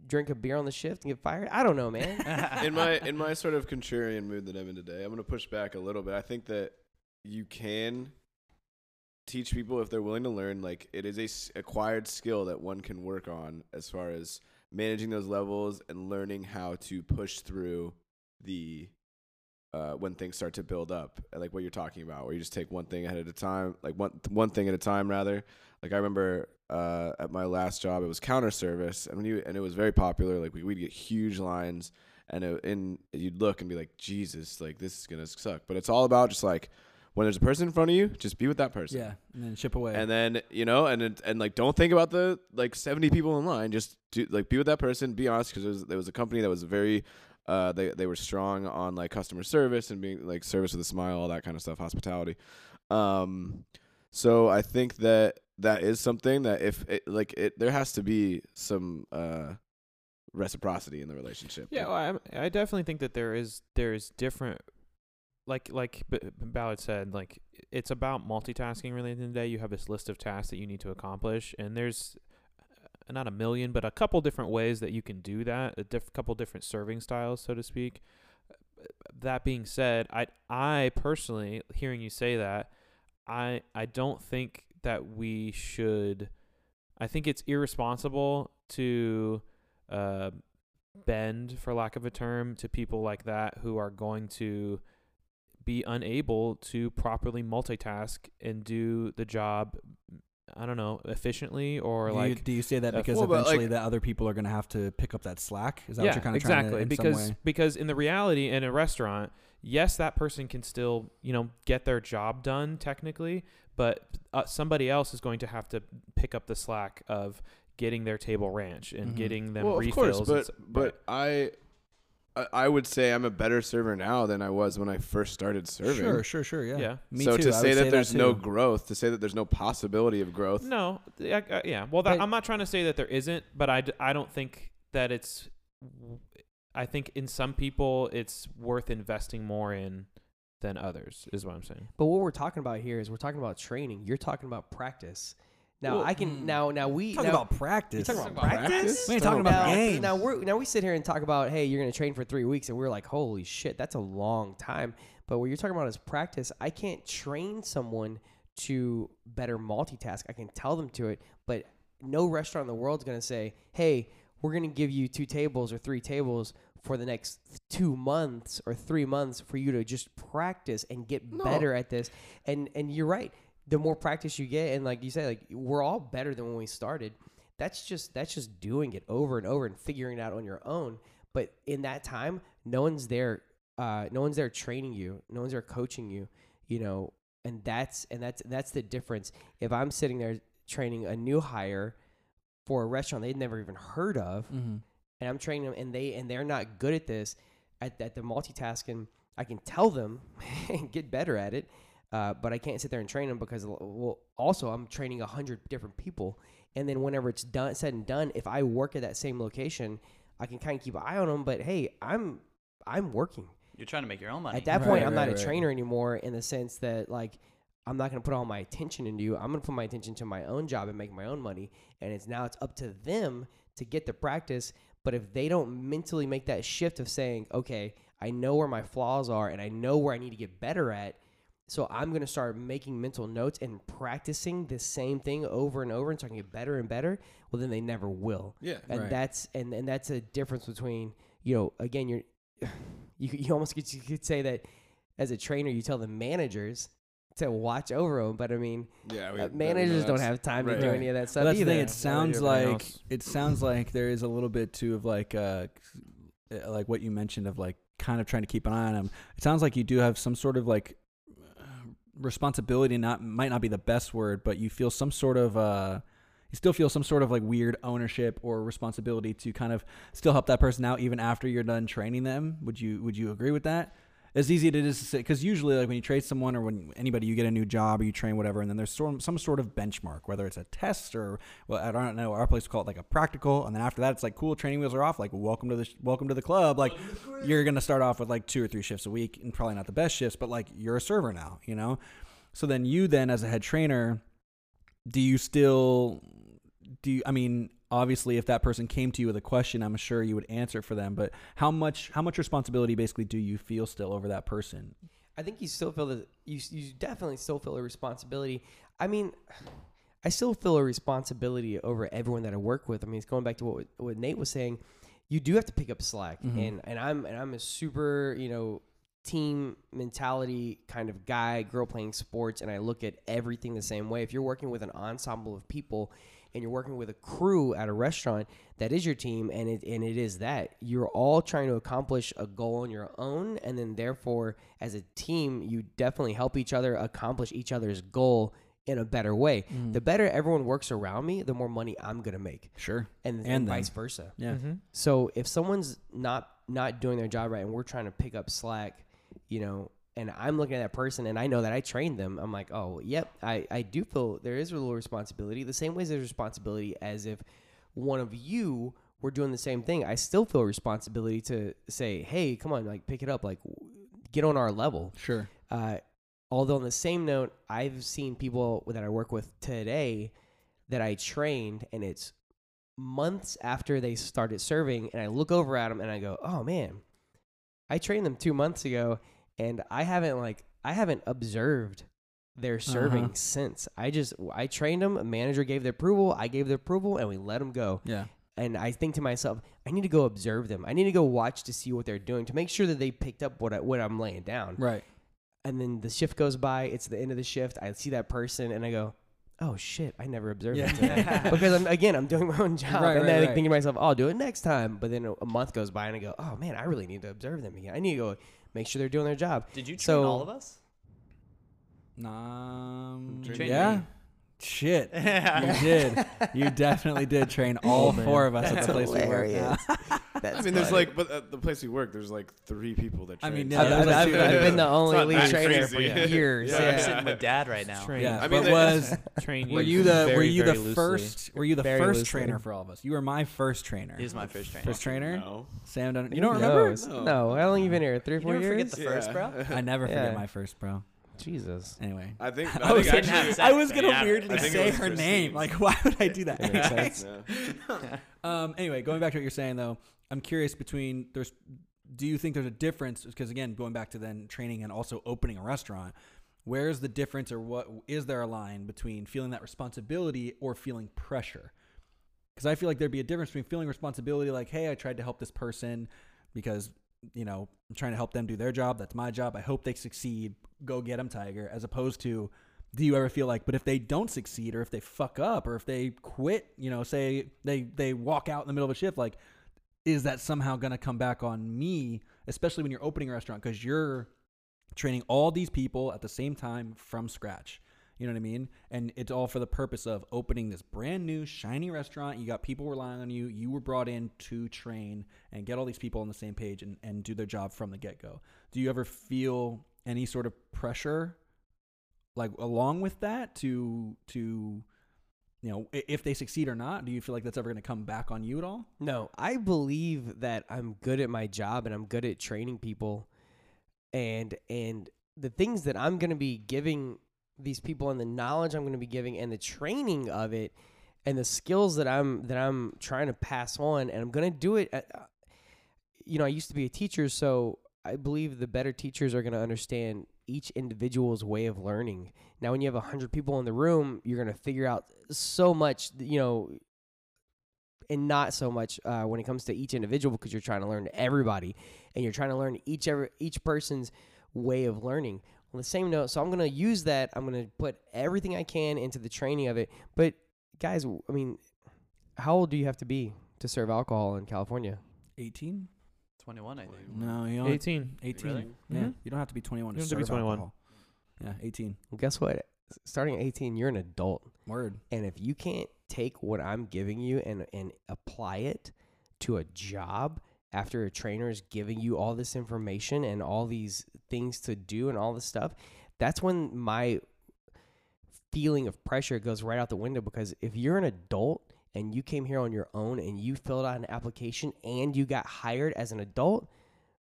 drink a beer on the shift and get fired. I don't know, man. in my in my sort of contrarian mood that I'm in today, I'm going to push back a little bit. I think that you can teach people if they're willing to learn. Like it is a s- acquired skill that one can work on as far as managing those levels and learning how to push through the uh, when things start to build up, like what you're talking about, where you just take one thing ahead at a time, like one one thing at a time, rather. Like I remember uh, at my last job, it was counter service, and when you and it was very popular. Like we, we'd get huge lines, and it, and you'd look and be like, Jesus, like this is gonna suck. But it's all about just like when there's a person in front of you, just be with that person. Yeah, and then chip away. And then you know, and it, and like, don't think about the like seventy people in line. Just do like be with that person. Be honest, because there was, there was a company that was very, uh, they they were strong on like customer service and being like service with a smile, all that kind of stuff, hospitality. Um, so I think that that is something that if it, like it, there has to be some uh reciprocity in the relationship. Yeah, well, I, I definitely think that there is there is different, like like B- Ballard said, like it's about multitasking. Really, at the end of the day, you have this list of tasks that you need to accomplish, and there's uh, not a million, but a couple different ways that you can do that. A diff- couple different serving styles, so to speak. That being said, I I personally, hearing you say that, I I don't think that we should. I think it's irresponsible to uh, bend, for lack of a term, to people like that who are going to be unable to properly multitask and do the job. I don't know efficiently or do, you, like do you say that uh, because well, eventually like- the other people are going to have to pick up that slack? Is that yeah, what you're kind of exactly trying to in because some way? because in the reality in a restaurant, yes, that person can still you know get their job done technically, but uh, somebody else is going to have to pick up the slack of getting their table ranch and Mhm. getting them well, of refills. course, and but but I. I- I would say I'm a better server now than I was when I first started serving. Sure, sure, sure. Yeah. Yeah. Me so too. to I say would that there's no growth, to say that there's no possibility of growth, No, yeah, yeah. Well, that, But- I'm not trying to say that there isn't, but I, I don't think that it's. I think in some people it's worth investing more in than others. Is what I'm saying. But what we're talking about here is we're talking about training. You're talking about practice. Now Well, I can mm. now now we Talking now, about practice. You talking about practice? We ain't talking about now, games. Now we're now we sit here and talk about hey, you're gonna train for three weeks, and we're like, holy shit, that's a long time. But what you're talking about is practice. I can't train someone to better multitask. I can tell them to it, but no restaurant in the world is going to say, "Hey, we're going to give you two tables or three tables for the next two months or three months for you to just practice and get better at this." And and you're right. The more practice you get, and like you said, like we're all better than when we started. That's just that's just doing it over and over and figuring it out on your own. But in that time, no one's there. Uh, no one's there training you. No one's there coaching you. You know, and that's and that's that's the difference. If I'm sitting there training a new hire for a restaurant they'd never even heard of, Mm-hmm. and I'm training them, and they and they're not good at this, at, at the multitasking, I can tell them and get better at it. Uh, but I can't sit there and train them because well, also I'm training a hundred different people, and then whenever it's done, said and done, if I work at that same location, I can kind of keep an eye on them. But hey, I'm I'm working. You're trying to make your own money. At that Right, point, I'm right, not a right. trainer anymore in the sense that like I'm not going to put all my attention into you. I'm going to put my attention to my own job and make my own money. And it's now it's up to them to get the practice. But if they don't mentally make that shift of saying, okay, I know where my flaws are and I know where I need to get better at. So I'm going to start making mental notes and practicing the same thing over and over until I can get better and better. Well, then they never will Yeah. and Right. that's and and that's a difference between you know again you're you you almost could you could say that as a trainer you tell the managers to watch over them but I mean Yeah. uh, managers don't have time to do any of that stuff that's the either. thing. It sounds like else. it sounds like there is a little bit too of like uh, uh, like what you mentioned of like kind of trying to keep an eye on them. It sounds like you do have some sort of like responsibility. Not might not be the best word, but you feel some sort of uh, you still feel some sort of like weird ownership or responsibility to kind of still help that person out even after you're done training them. Would you would you agree with that? As easy to just say, because usually, like when you trade someone or when anybody, you get a new job or you train whatever, and then there's some, some sort of benchmark, whether it's a test or well, I don't know. Our place call it like a practical, and then after that, it's like cool. Training wheels are off. Like welcome to the welcome to the club. Like you're gonna start off with like two or three shifts a week, and probably not the best shifts, but like you're a server now, you know. So then you then as a head trainer, do you still do you, I mean obviously if that person came to you with a question I'm sure you would answer for them but how much how much responsibility basically do you feel still over that person I think you still feel that you you definitely still feel a responsibility. I mean, I still feel a responsibility over everyone that I work with. I mean, it's going back to what what Nate was saying. You do have to pick up slack, mm-hmm. and and I'm and I'm a super you know team mentality kind of guy, girl playing sports, and I look at everything the same way. If you're working with an ensemble of people and you're working with a crew at a restaurant, that is your team, and it and it is that. You're all trying to accomplish a goal on your own, and then therefore, as a team, you definitely help each other accomplish each other's goal in a better way. Mm. The better everyone works around me, the more money I'm gonna make, sure. And, and, And vice versa. yeah. Mm-hmm. So if someone's not not doing their job right and we're trying to pick up slack, you know, and I'm looking at that person and I know that I trained them, I'm like, oh, yep, I, I do feel there is a little responsibility. The same way as there's responsibility as if one of you were doing the same thing. I still feel responsibility to say, hey, come on, like pick it up, like get on our level. sure Uh, although on the same note, I've seen people that I work with today that I trained, and it's months after they started serving, and I look over at them and I go, "Oh man, I trained them two months ago, and I haven't like I haven't observed their serving Uh-huh. since. I just I trained them. A manager gave the approval. I gave the approval, and we let them go. yeah And I think to myself, I need to go observe them. I need to go watch to see what they're doing to make sure that they picked up what I, what I'm laying down right and then the shift goes by. It's the end of the shift. I see that person, and I go, "Oh shit! I never observed Yeah. that today." because I'm again, I'm doing my own job, Right, and right, then I right. think to myself, "I'll do it next time." But then a month goes by, and I go, "Oh man, I really need to observe them again. I need to go make sure they're doing their job." Did you train So- all of us? um Train yeah me. shit you did you definitely did train all four of us at the place we work hilarious. now. That's I mean, there's funny. like, but at the place we work, there's like three people that. I Train. mean, So yeah, I've, there's I've, like I've, I've been the only lead trainer crazy. for years. So Yeah. I'm Yeah. sitting with dad right now. Train yeah. I mean, but was train were you you the were you the loosely. first were you the Very first loosely. trainer for all of us you were my first trainer He was my first trainer. first trainer No. Sam done you don't remember knows? No. No. How long you been here? Three, You four never years? forget the first, bro. I never forget my first bro Jesus. anyway I think. I I was, think actually. I was gonna yeah. weirdly I think it say her Christine. name. Like, why would I do that? That. Yeah. um. Anyway, going back to what you're saying though, I'm curious between there's. Do you think there's a difference? Because again, going back to then training and also opening a restaurant, where's the difference, or what is there a line between feeling that responsibility or feeling pressure? Because I feel like there'd be a difference between feeling responsibility, like, hey, I tried to help this person because you know I'm trying to help them do their job. That's my job. I hope they succeed. Go get them, Tiger. As opposed to, do you ever feel like, but if they don't succeed, or if they fuck up, or if they quit, you know, say they they walk out in the middle of a shift, like, is that somehow going to come back on me? Especially when you're opening a restaurant, because you're training all these people at the same time from scratch. You know what I mean? And it's all for the purpose of opening this brand new, shiny restaurant. You got people relying on you. You were brought in to train and get all these people on the same page and, and do their job from the get go. Do you ever feel any sort of pressure, like along with that, to to you know if they succeed or not? Do you feel like that's ever going to come back on you at all? No, I believe that I'm good at my job and I'm good at training people and and the things that I'm going to be giving these people and the knowledge I'm going to be giving and the training of it and the skills that I'm that I'm trying to pass on and I'm going to do it at, uh, you know, I used to be a teacher so I believe the better teachers are going to understand each individual's way of learning. Now when you have 100 people in the room, you're going to figure out so much, you know, and not so much uh, when it comes to each individual because you're trying to learn everybody and you're trying to learn each every, each person's way of learning. On the same note, so I'm going to use that. I'm going to put everything I can into the training of it. But guys, I mean, how old do you have to be to serve alcohol in California? 18? 21, I think. No, you only 18. 18. Really? Yeah, Mhm. you don't have to be 21 to You don't have to be 21. alcohol. Yeah, 18. Well, guess what? Starting at 18, you're an adult. Word. And if you can't take what I'm giving you and and apply it to a job after a trainer is giving you all this information and all these things to do and all this stuff, that's when my feeling of pressure goes right out the window because if you're an adult and you came here on your own and you filled out an application and you got hired as an adult,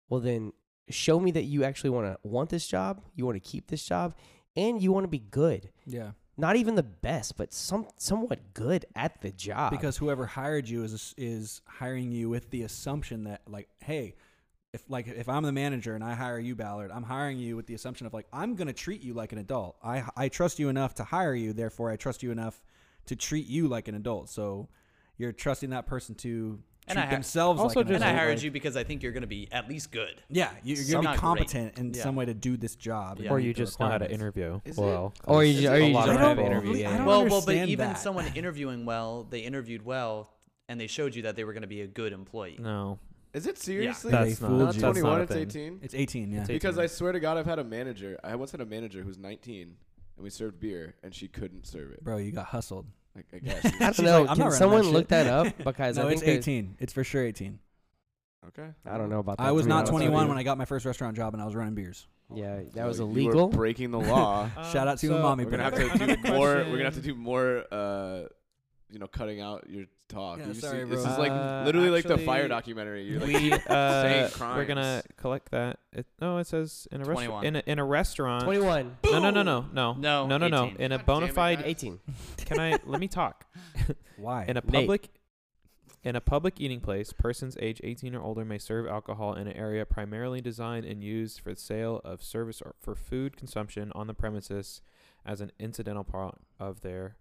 well then show me that you actually want to want this job, you want to keep this job, and you want to be good Yeah. Not even the best, but some somewhat good at the job. Because whoever hired you is is hiring you with the assumption that like, hey, if like if I'm the manager and I hire you, Ballard, I'm hiring you with the assumption of like I'm gonna treat you like an adult. I I trust you enough to hire you, therefore I trust you enough to treat you like an adult. So you're trusting that person to And treat I ha- themselves Also like just- And I hired Like- you because I think you're going to be at least good. Yeah, you- you're gonna be not great. competent in Yeah. some way to do this job. and Yeah. Or you just know how to interview Is well. Or you because or oh, you just don't people- interview, yeah. Well, well, but understand even that. someone interviewing well, they interviewed well, and they showed you that they were going to be a good employee. No, Is it seriously? that's They not. not you. That's 21, not it's 18? It's 18, yeah. It's Because I swear to God, I've had a manager. I once had a manager who was 19, and we served beer, and she couldn't serve it. Bro, you got hustled. Like, I guess. I don't know. like, I'm not Can running someone that look that up? Because no, I it's think that- 18. It's for sure 18. okay. I don't know about that. I was to be not honest with 21 you. when I got my first restaurant job and I was running beers. Yeah, that was So you were illegal. breaking the law. Shout out to so- mommy. we're gonna have to do more. We're gonna have to do more. Uh, you know, cutting out your talk. Yeah, You sorry, see- bro. This is like Uh, literally like the fire documentary. You're like we, uh, we're gonna collect that. It, no, it says in a restaurant. In a, in a restaurant. 21. No, no, no, no, no, No, no, no, no. In a bona fide. 18. Can I let me talk? Why? In a Nate. public in a public eating place, persons age 18 or older may serve alcohol in an area primarily designed and used for the sale of service or for food consumption on the premises as an incidental part of their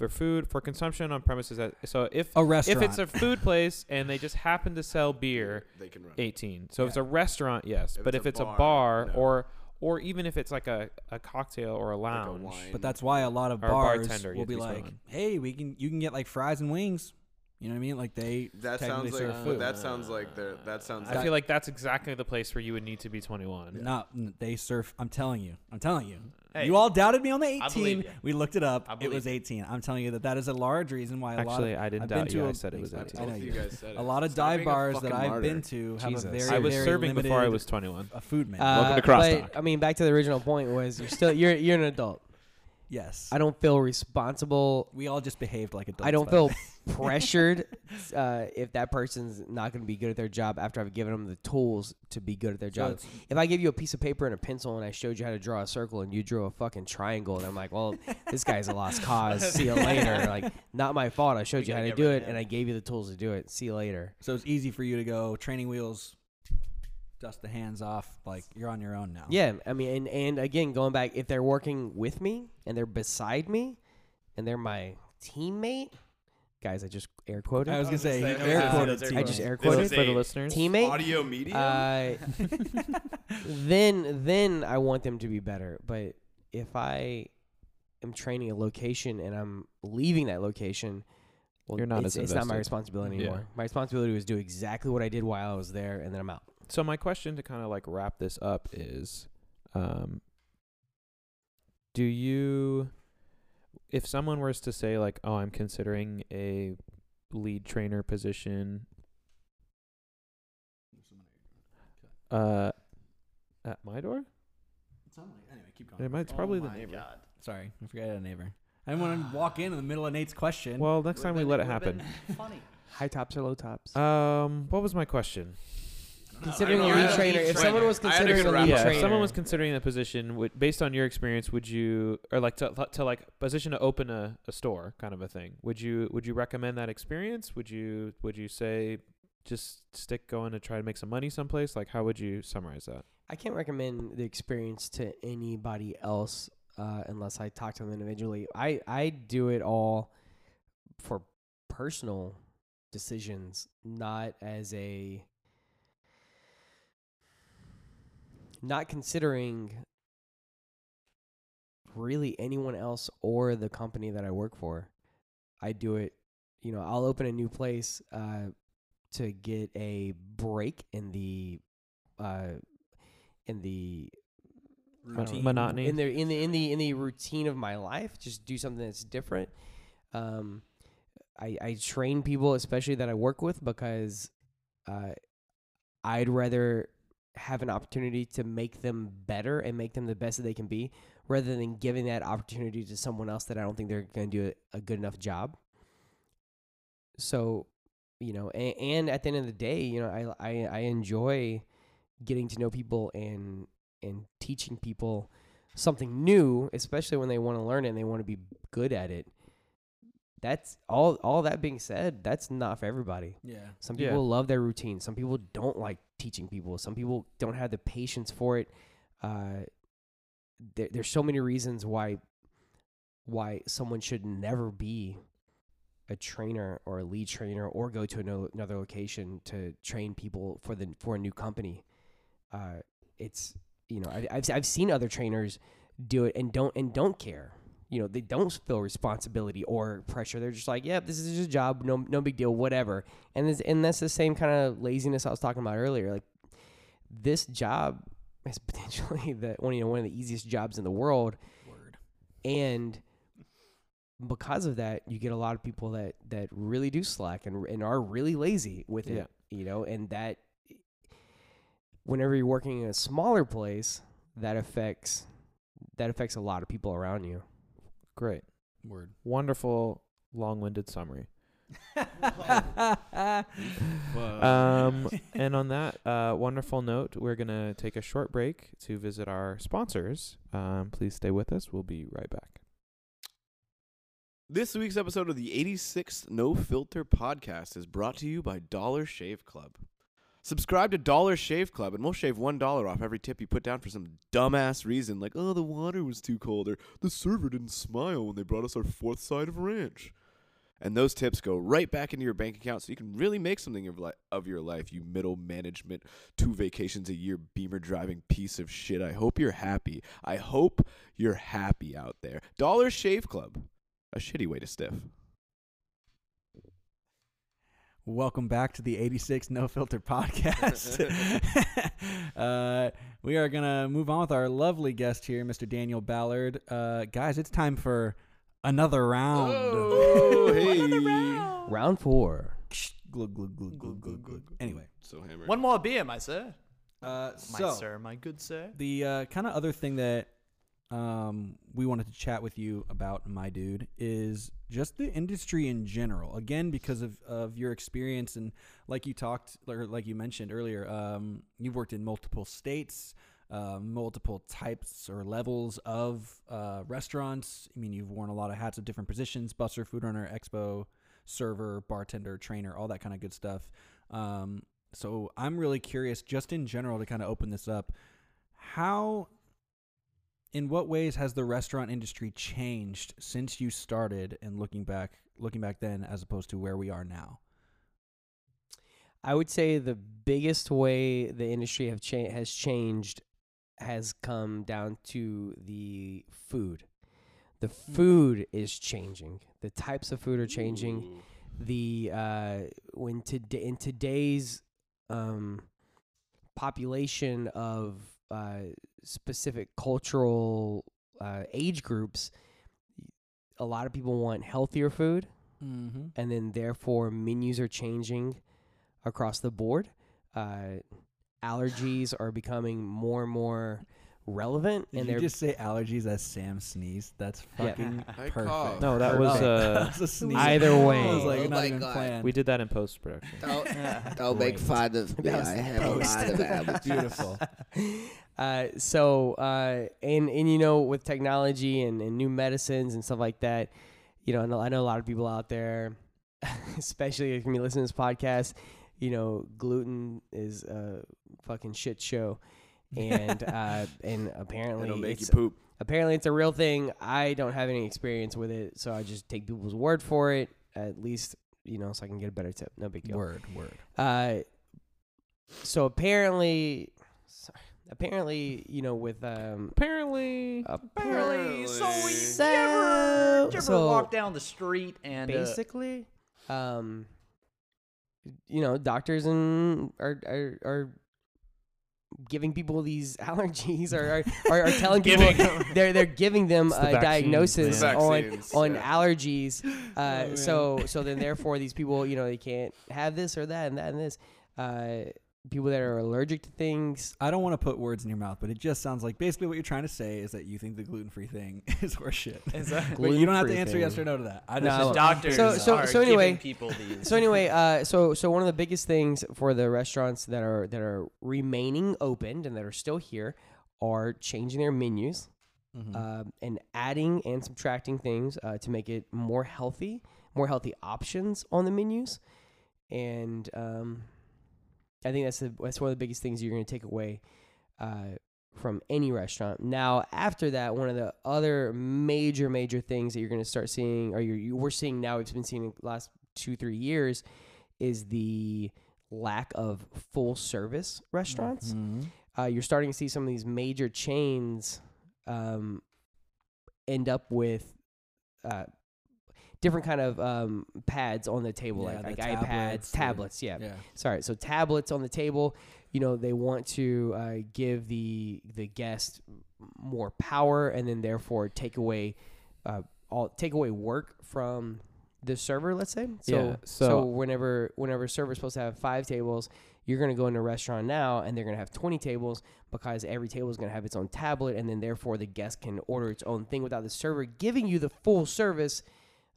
for food for consumption on premises at, so if a restaurant. if it's a food place and they just happen to sell beer They can run. 18 so if it's a restaurant yes If but it's if a it's a bar, bar no. or or even if it's like a, a cocktail or a Like a lounge wine. but that's why a lot of Or a bars bartender, you will have be to be like, smiling. "Hey, we can you can get like fries and wings." You know what I mean? Like they That sounds like. serve food. that sounds like. they're- That sounds. I like feel like that's exactly the place where you would need to be 21 Not they serve. I'm telling you. I'm telling you. Hey, you all doubted me on the 18. We looked it up. It was 18. I'm telling you that that is a large reason why a lot Actually, of I didn't I've doubt you. a- I said it was 18. I know you. you guys said it. A lot of dive bars that I've martyr. been to have Jesus. a very I was very serving before I was 21 a food man. Uh, Welcome to Crosstalk. But, I mean, back to the original point was you're still you're you're an adult. Yes. I don't feel responsible. we all just behaved like adults. I don't feel pressured uh, if that person's not going to be good at their job after I've given them the tools to be good at their job. if I give you a piece of paper and a pencil and I showed you how to draw a circle and you drew a fucking triangle and I'm like, well, this guy's a lost cause. See you later. Like, not my fault. I showed We you how gotta do it and. I gave you the tools to do it. See you later. So it's easy for you to go training wheels. Dust the hands off. Like you're on your own now. Yeah, I mean, and, and again, going back, if they're working with me and they're beside me, and they're my teammate, guys, I just air quoted. I was gonna say, say, he air quoted. no. I just air quoted for the listeners. teammate. Audio media. Uh, then then I want them to be better. But if I am training a location and I'm leaving that location, well, You're not it's, as it's not my invested. responsibility Yeah. anymore. My responsibility was do exactly what I did while I was there, and then I'm out. So my question to kind of like wrap this up is, um, do you, if someone was to say like, oh, I'm considering a lead trainer position, uh, at my door, Anyway, keep going. it might, it's probably the neighbor. God. Sorry, I forgot I had a neighbor. I didn't want to walk in in the middle of Nate's question. Well, next time we let it happen. Funny. High tops or low tops? Um, what was my question? Considering I a lead trainer, if someone was I had a considering a lead yeah, trainer, if someone was considering the position, would, based on your experience, would you, or like to, to like position to open a, a store, kind of a thing? Would you would you recommend that experience? Would you would you say just stick going to try to make some money someplace? Like, how would you summarize that? I can't recommend the experience to anybody else uh, unless I talk to them individually. I, I do it all for personal decisions, not as a not considering really anyone else or the company that I work for. I do it, you know, I'll open a new place uh, to get a break in the uh, in the Routine. monotony. in the in the in the in the routine of my life. Just do something that's different. Um, I I train people, especially that I work with, because uh, I'd rather have an opportunity to make them better and make them the best that they can be, rather than giving that opportunity to someone else that I don't think they're going to do a, a good enough job. So, you know, and, and at the end of the day, you know, I I I enjoy getting to know people and and teaching people something new, especially when they want to learn it and they want to be good at it. That's all all that being said, that's not for everybody. yeah. Some Yeah. people love their routine. Some people don't like teaching people. Some people don't have the patience for it. Uh, there, there's so many reasons why why someone should never be a trainer or a lead trainer or go to ano- another location to train people for the for a new company. Uh, it's you know I, I've I've seen other trainers do it and don't and don't care. You know they don't feel responsibility or pressure. They're just like, yeah, this is just a job, no no big deal, whatever. And this, and that's the same kind of laziness I was talking about earlier. Like this job is potentially the one you know one of the easiest jobs in the world, Word. and because of that, you get a lot of people that that really do slack and and are really lazy with it. You know, and that whenever you're working in a smaller place, that affects that affects a lot of people around you. Great, Word. wonderful, long-winded summary. um, and on that uh, wonderful note, we're gonna take a short break to visit our sponsors. Um, please stay with us. We'll be right back. This week's episode of the 86th No Filter podcast is brought to you by Dollar Shave Club. Subscribe to Dollar Shave Club and we'll shave $1 off every tip you put down for some dumbass reason like, oh, the water was too cold or the server didn't smile when they brought us our fourth side of ranch. And those tips go right back into your bank account so you can really make something of, li- of your life, you middle management, two vacations a year, beamer driving piece of shit. I hope you're happy. I hope you're happy out there. Dollar Shave Club. A shitty way to stiff. Welcome back to the 86 No Filter podcast. uh, we are going to move on with our lovely guest here, Mr. Daniel Ballard. Uh, guys, it's time for another round. Oh, hey. Round four. Glug, glug, glug, glug, glug, glug. Anyway, So hammered. One more beer, my sir. uh, My so sir, my good sir. the uh, kind of other thing that um, we wanted to chat with you about, my dude, is just the industry in general. Again, because of, of your experience and like you talked, or like you mentioned earlier, um, you've worked in multiple states, uh, multiple types or levels of uh, restaurants. I mean, you've worn a lot of hats of different positions: busser, food runner, expo, server, bartender, trainer, all that kind of good stuff. Um, so I'm really curious, just in general, to kind of open this up. How, in what ways has the restaurant industry changed since you started, and looking back, looking back then, as opposed to where we are now? I would say the biggest way the industry have cha- has changed has come down to the food. The food is changing. The types of food are changing. The uh, when today in today's um, population of uh, specific cultural uh, age groups, a lot of people want healthier food Mm-hmm. and then therefore menus are changing across the board. Uh, allergies are becoming more and more relevant, Did and you just say allergies as Sam sneezed? That's fucking I perfect. No, that was uh, That's a sneeze. Either way. I was like, Oh not my even God. planned. we did that in post production. Don't, don't make fun of me. That I have a lot of allergies. Beautiful. Uh, so uh, and and you know with technology and, and new medicines and stuff like that, you know, I know, I know a lot of people out there, especially if you listen to this podcast, you know, gluten is a fucking shit show, and uh, and apparently It'll make you poop. apparently it's a real thing. I don't have any experience with it, so I just take people's word for it. At least you know, so I can get a better tip. No big deal. Word, word. Uh, so apparently, sorry, apparently, you know, with um, Apparently, Apparently, so Apparently. you ever, did you ever So- walk down the street and uh, basically, um, you know, doctors and are are, are giving people these allergies or are, are, are telling people Giving- they're they're giving them It's the a vaccines, diagnosis man. on Vaccines, on yeah. allergies. Oh, Uh, man. so so then therefore these people you know they can't have this or that and that and this. Uh, people that are allergic to things. I don't want to put words in your mouth, but it just sounds like basically what you're trying to say is that you think the gluten free thing is horseshit. Is that- but you don't have to answer thing. yes or no to that. I just No. doctors So- so- are so anyway- giving people these. So anyway, uh, so so one of the biggest things for the restaurants that are that are remaining opened and that are still here are changing their menus Mhm. um, and adding and subtracting things uh, to make it more healthy, more healthy options on the menus, and um, I think that's the, that's one of the biggest things you're going to take away uh, from any restaurant. Now, after that, one of the other major major things that you're going to start seeing, or you're, you we're seeing now, we've been seeing in the last two three years, is the lack of full service restaurants Mhm. uh, you're starting to see some of these major chains um, end up with uh, different kind of um, pads on the table, Yeah, like, the like iPads, tablets, tablets. yeah. Yeah. sorry. So tablets on the table. You know, they want to uh, give the the guest more power, and then therefore take away uh, all take away work from the server. Let's say. So Yeah, so, so- whenever whenever server's supposed to have five tables, you're going to go into a restaurant now, and they're going to have 20 tables because every table is going to have its own tablet, and then therefore the guest can order its own thing without the server giving you the full service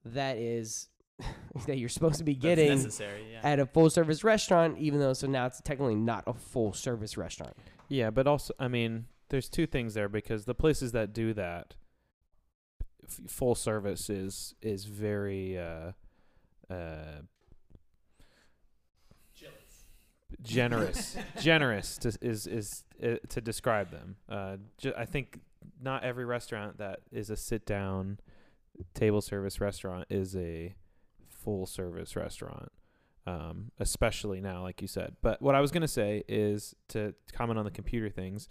that is that you're supposed to be getting. Yeah. at a full service restaurant, even though so now it's technically not a full service restaurant. Yeah, but also, I mean, there's two things there because the places that do that, f- full service is is very uh, uh, generous. generous to, is is uh, to describe them. Uh, ju- I think not every restaurant that is a sit down table service restaurant is a full service restaurant. Um, especially now, like you said. But what I was gonna say is to comment on the computer things.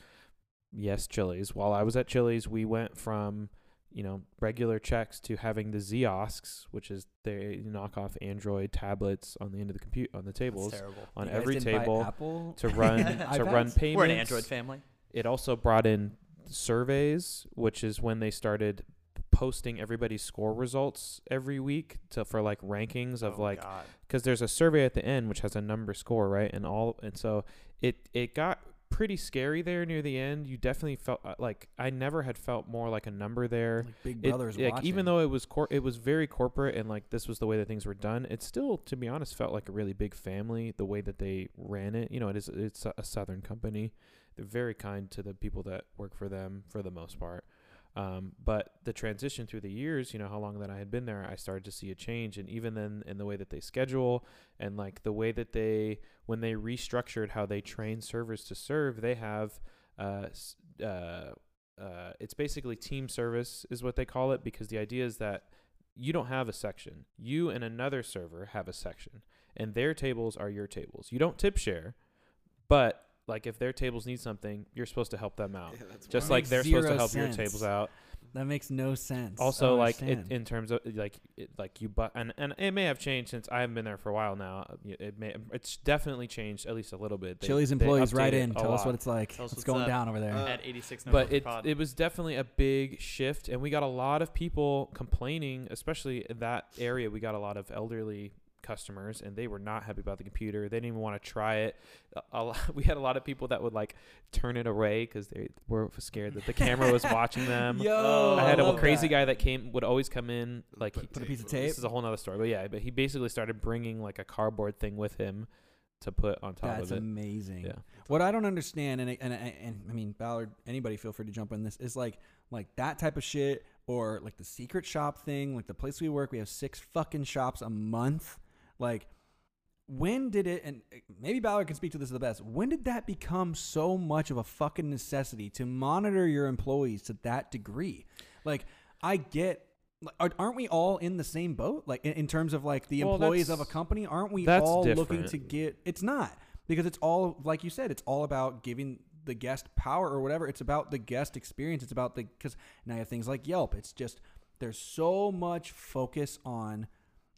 Yes, Chili's. While I was at Chili's, we went from you know regular checks to having the Ziosks, which is they knock off Android tablets on the end of the compute on the tables terrible. on You every table to run to run payments. We're an Android family. It also brought in surveys, which is when they started posting everybody's score results every week to for like rankings of Oh, like because there's a survey at the end which has a number score right? And all and so it it got pretty scary there near the end. You definitely felt uh, like i never had felt more like a number there. Like Big it, Brother's like, even though it was cor- it was very corporate and like this was the way that things were done it still to be honest felt like a really big family the way that they ran it. You know it is it's a, a southern company. They're very kind to the people that work for them for the most part Um, but the transition through the years, you know, how long that I had been there, I started to see a change, and even then, in the way that they schedule and like the way that they, when they restructured how they train servers to serve, they have, uh, uh, uh, it's basically team service is what they call it because the idea is that you don't have a section. You and another server have a section, and their tables are your tables. You don't tip share, but like if their tables need something, you're supposed to help them out. Just That like they're supposed to zero help your tables out. That makes no sense. Also, like it, in terms of like it, like you but and and it may have changed since I haven't been there for a while now. Uh, It may it's definitely changed at least a little bit. They- Chili's employees, right in. a Tell us what it's like. Tell us What's what's going up. down over there? Uh, at 86 but it Pod. it was definitely a big shift, and we got a lot of people complaining, especially in that area. We got a lot of elderly customers, and they were not happy about the computer. They didn't even want to try it. A, we had a lot of people that would like turn it away because they were scared that the camera was watching them. Yo, I had a crazy that. guy that came would always come in like he, Put a piece of tape. this is a whole nother story, but yeah, but he basically started bringing like a cardboard thing with him to put on top That's of it. amazing. Yeah. What I don't understand, and and, and and I mean Ballard, anybody feel free to jump in this is like like that type of shit, or like the secret shop thing, like the place we work. We have six fucking shops a month. Like, when did it? And eh, maybe Ballard can speak to this the best. When did that become so much of a fucking necessity to monitor your employees to that degree? Like, I get. Aren't we all in the same boat? Like in, terms of like the Well, employees of a company, aren't we all looking to get? It's not because it's all like you said. It's all about giving the guest power or whatever. It's about the guest experience. It's about the because now you have things like Yelp. It's just there's so much focus on.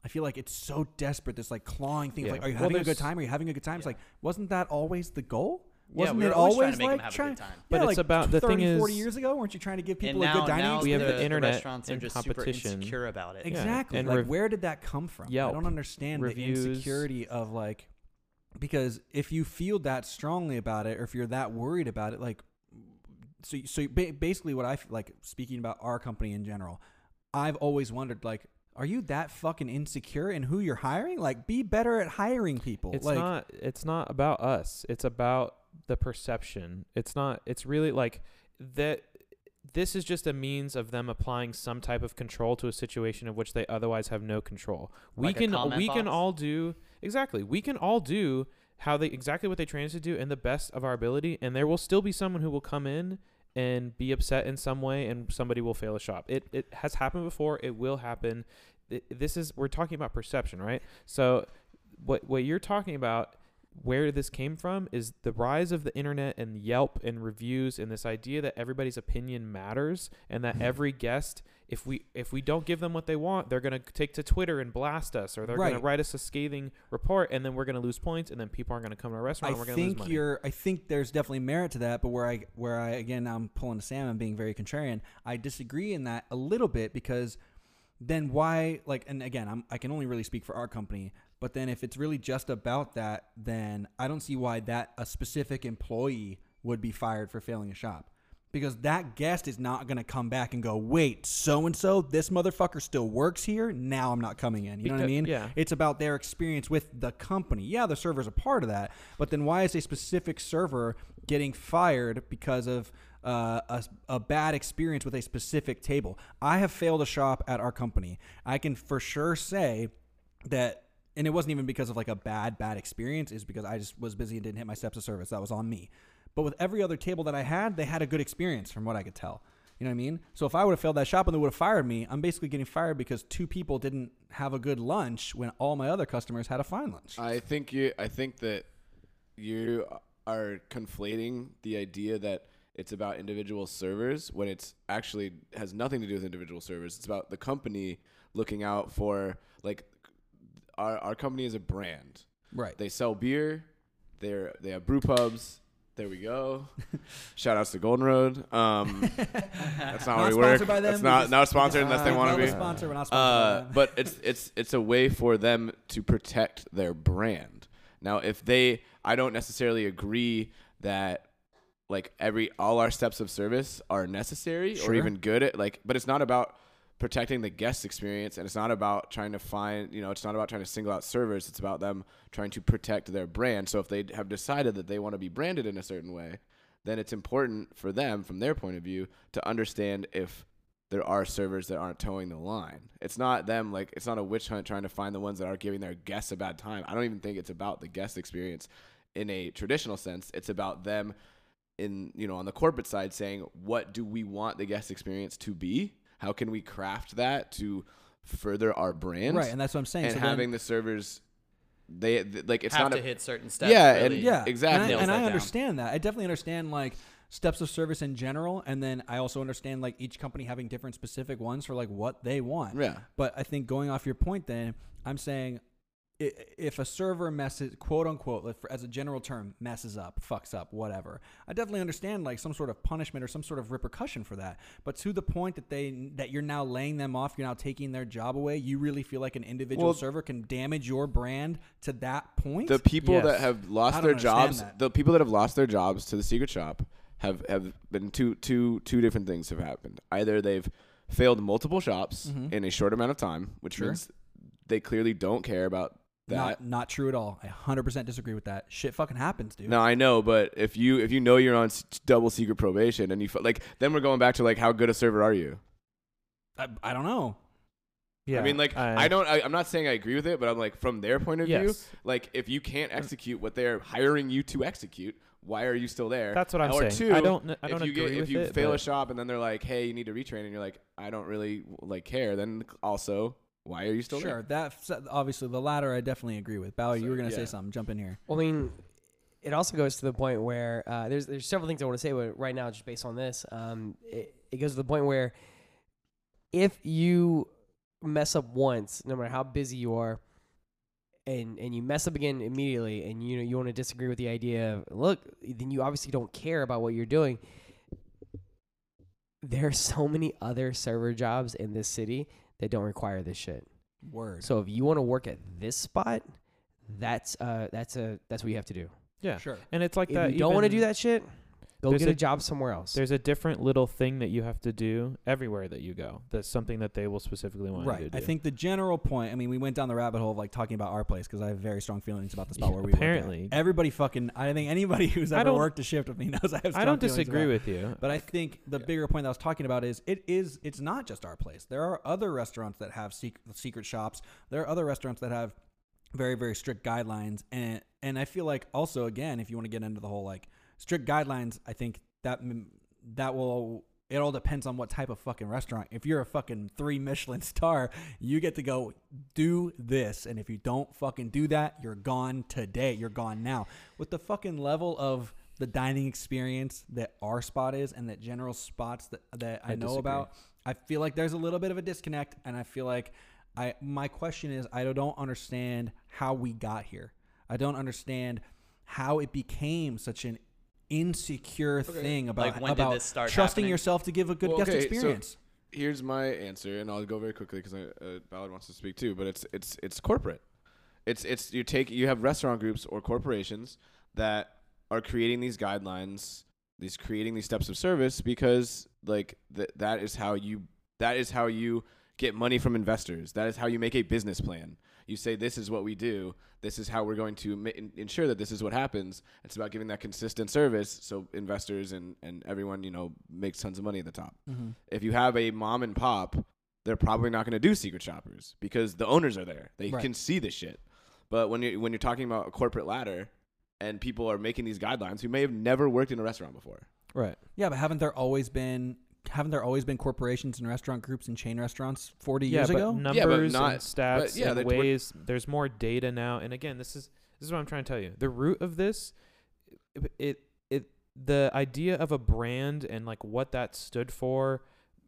I feel like it's so desperate. This like clawing thing. Yeah. Like, are you Well, having a good time? Are you having a good time? It's like, wasn't that always the goal? Yeah, Wasn't we it were always always trying to make 'em like have a trying? good time. But yeah, it's like about- the 30, thing 40 is- years ago. Weren't you trying to give people and a good dining experience? now We have the, the experience? internet restaurants are and just competition. super insecure about it. Exactly. And like, rev- where did that come from? I don't understand reviews. the insecurity of like, because if you feel that strongly about it, or if you're that worried about it, like, so so basically, what I f- like speaking about our company in general, I've always wondered like. Are you that fucking insecure in who you're hiring? Like, be better at hiring people. It's like, not it's not about us. It's about the perception. It's not it's really like that this is just a means of them applying some type of control to a situation of which they otherwise have no control. We Like can comment we can all do exactly. We can all do how they exactly what they train us to do in the best of our ability and there will still be someone who will come in and be upset in some way and somebody will fail a shop. It it has happened before, it will happen. This is we're talking about perception, right? So what what you're talking about where this came from is the rise of the internet and Yelp and reviews and this idea that everybody's opinion matters and that every guest if we if we don't give them what they want they're going to take to Twitter and blast us or they're going to write us a scathing report and then we're going to lose points and then people aren't going to come to our restaurant I and we're going to lose think you're. I think there's definitely merit to that, but where I, where I again, I'm pulling a Sam and being very contrarian. I disagree in that a little bit because then why, like, and again, I'm, I can only really speak for our company, but then if it's really just about that, then I don't see why that a specific employee would be fired for failing a shop. Because that guest is not going to come back and go, wait, so and so, this motherfucker still works here. Now I'm not coming in. You know what I mean? yeah. It's about their experience with the company. Yeah, the server's a part of that, but then why is a specific server getting fired because of uh, a, a bad experience with a specific table? I have failed a shop at our company. I can for sure say that, and it wasn't even because of like a bad, bad experience, is because I just was busy and didn't hit my steps of service. That was on me. But with every other table that I had, they had a good experience from what I could tell. You know what I mean? So if I would have failed that shop and they would have fired me, I'm basically getting fired because two people didn't have a good lunch when all my other customers had a fine lunch. I think you. I think that you are conflating the idea that it's about individual servers when it's actually has nothing to do with individual servers. It's about the company looking out for like our our company is a brand. Right. They sell beer. They're they have brew pubs. There we go. Shout outs to Golden Road. Um, that's not, Not how we work. sponsored by them. That's not not sponsored unless they Uh, want to be. sponsor, we're not sponsored by Uh, but it's it's it's a way for them to protect their brand. Now, if they, I don't necessarily agree that like every all our steps of service are necessary or even good at like, but it's not about protecting the guest experience and it's not about trying to find you know it's not about trying to single out servers it's about them trying to protect their brand so if they have decided that they want to be branded in a certain way then it's important for them, from their point of view, to understand if there are servers that aren't toeing the line. It's not them like it's not a witch hunt trying to find the ones that are giving their guests a bad time. I don't even think it's about the guest experience in a traditional sense. It's about them in you know on the corporate side saying what do we want the guest experience to be? How can we craft that to further our brand? Right, and that's what I'm saying. and so then- having the servers they th- like it's have not to a, hit certain steps. Yeah, and- yeah, exactly. And I, and that I understand that. I definitely understand like steps of service in general, and then I also understand like each company having different specific ones for like what they want. yeah. But I think going off your point, then I'm saying i- if a server messes, quote unquote, like, for- as a general term, messes up, fucks up, whatever, I definitely understand like some sort of punishment or some sort of repercussion for that. But to the point that they that you're now laying them off, you're now taking their job away. You really feel like an individual Well- server can damage your brand to that point? The people Yes. that have lost their jobs, that. the people that have lost their jobs to the secret shop have have been two two two different things have happened. Either they've failed multiple shops Mhm. in a short amount of time, which Sure. means they clearly don't care about that. Not not true at all. I 100% disagree with that. Shit fucking happens, dude. No, I know, but if you if you know you're on s- double secret probation and you f- like, then we're going back to like how good a server are you? I, I don't know. Yeah, I mean, like I, don't. I, I'm not saying I agree with it, but I'm like from their point of view, Yes, like if you can't execute what they're hiring you to execute, why are you still there? that's what I'm or saying. two, I don't. I don't if you agree get if with you it. fail a but- shop and then they're like, hey, you need to retrain, and you're like, I don't really like care. Then also, why are you still Sure, there? that obviously the latter I definitely agree with. Bauer, you were gonna yeah. say something. Jump in here. Well, I mean, it also goes to the point where uh, there's there's several things I want to say, but right now, just based on this, um, it, it goes to the point where if you mess up once, no matter how busy you are, and and you mess up again immediately, and you know you want to disagree with the idea of look, then you obviously don't care about what you're doing. There are so many other server jobs in this city that don't require this shit. Word. So if you want to work at this spot, that's uh that's a that's what you have to do. Yeah, Sure. and it's like If that. you don't want to do that shit, go There's get a, a- job somewhere else. There's a different little thing that you have to do everywhere that you go. That's something that they will specifically want you Right. to do. I think the general point. I mean, we went down the rabbit hole of like talking about our place because I have very strong feelings about the spot Yeah, where we apparently. everybody fucking. I think anybody who's ever worked a shift with me knows I have. Strong I don't disagree with you. But I think the bigger point that I was talking about is it is it's not just our place. There are other restaurants that have secret, secret shops. There are other restaurants that have very very strict guidelines and and I feel like also again if you want to get into the whole like strict guidelines, I think that that will it all depends on what type of fucking restaurant. If you're a fucking three Michelin star, you get to go do this, and if you don't fucking do that, you're gone today. You're gone now. With the fucking level of the dining experience that our spot is, and that general spots that that I, I know disagree. about, I feel like there's a little bit of a disconnect, and I feel like I my question is I don't understand how we got here. I don't understand how it became such an insecure thing about Like, when did about this start trusting happening? yourself to give a good Well, guest okay, so- experience. Here's my answer, and I'll go very quickly because uh, Ballard wants to speak too. But it's it's it's corporate. It's it's you take you have restaurant groups or corporations that are creating these guidelines, these creating these steps of service because like th- that is how you that is how you get money from investors. That is how you make a business plan. You say this is what we do. This is how we're going to ma- ensure that this is what happens. It's about giving that consistent service so investors and and everyone you know makes tons of money at the top. Mm-hmm. If you have a mom and pop, they're probably not going to do secret shoppers because the owners are there. They Right. can see the shit. But when you when you're talking about a corporate ladder and people are making these guidelines who may have never worked in a restaurant before. right. Yeah, but haven't there always been haven't there always been corporations and restaurant groups and chain restaurants 40 yeah, years but ago? numbers Yeah, but not- and stats but yeah, and that we're- ways. There's more data now, and again, this is this is what I'm trying to tell you. The root of this, it it, it the idea of a brand and like what that stood for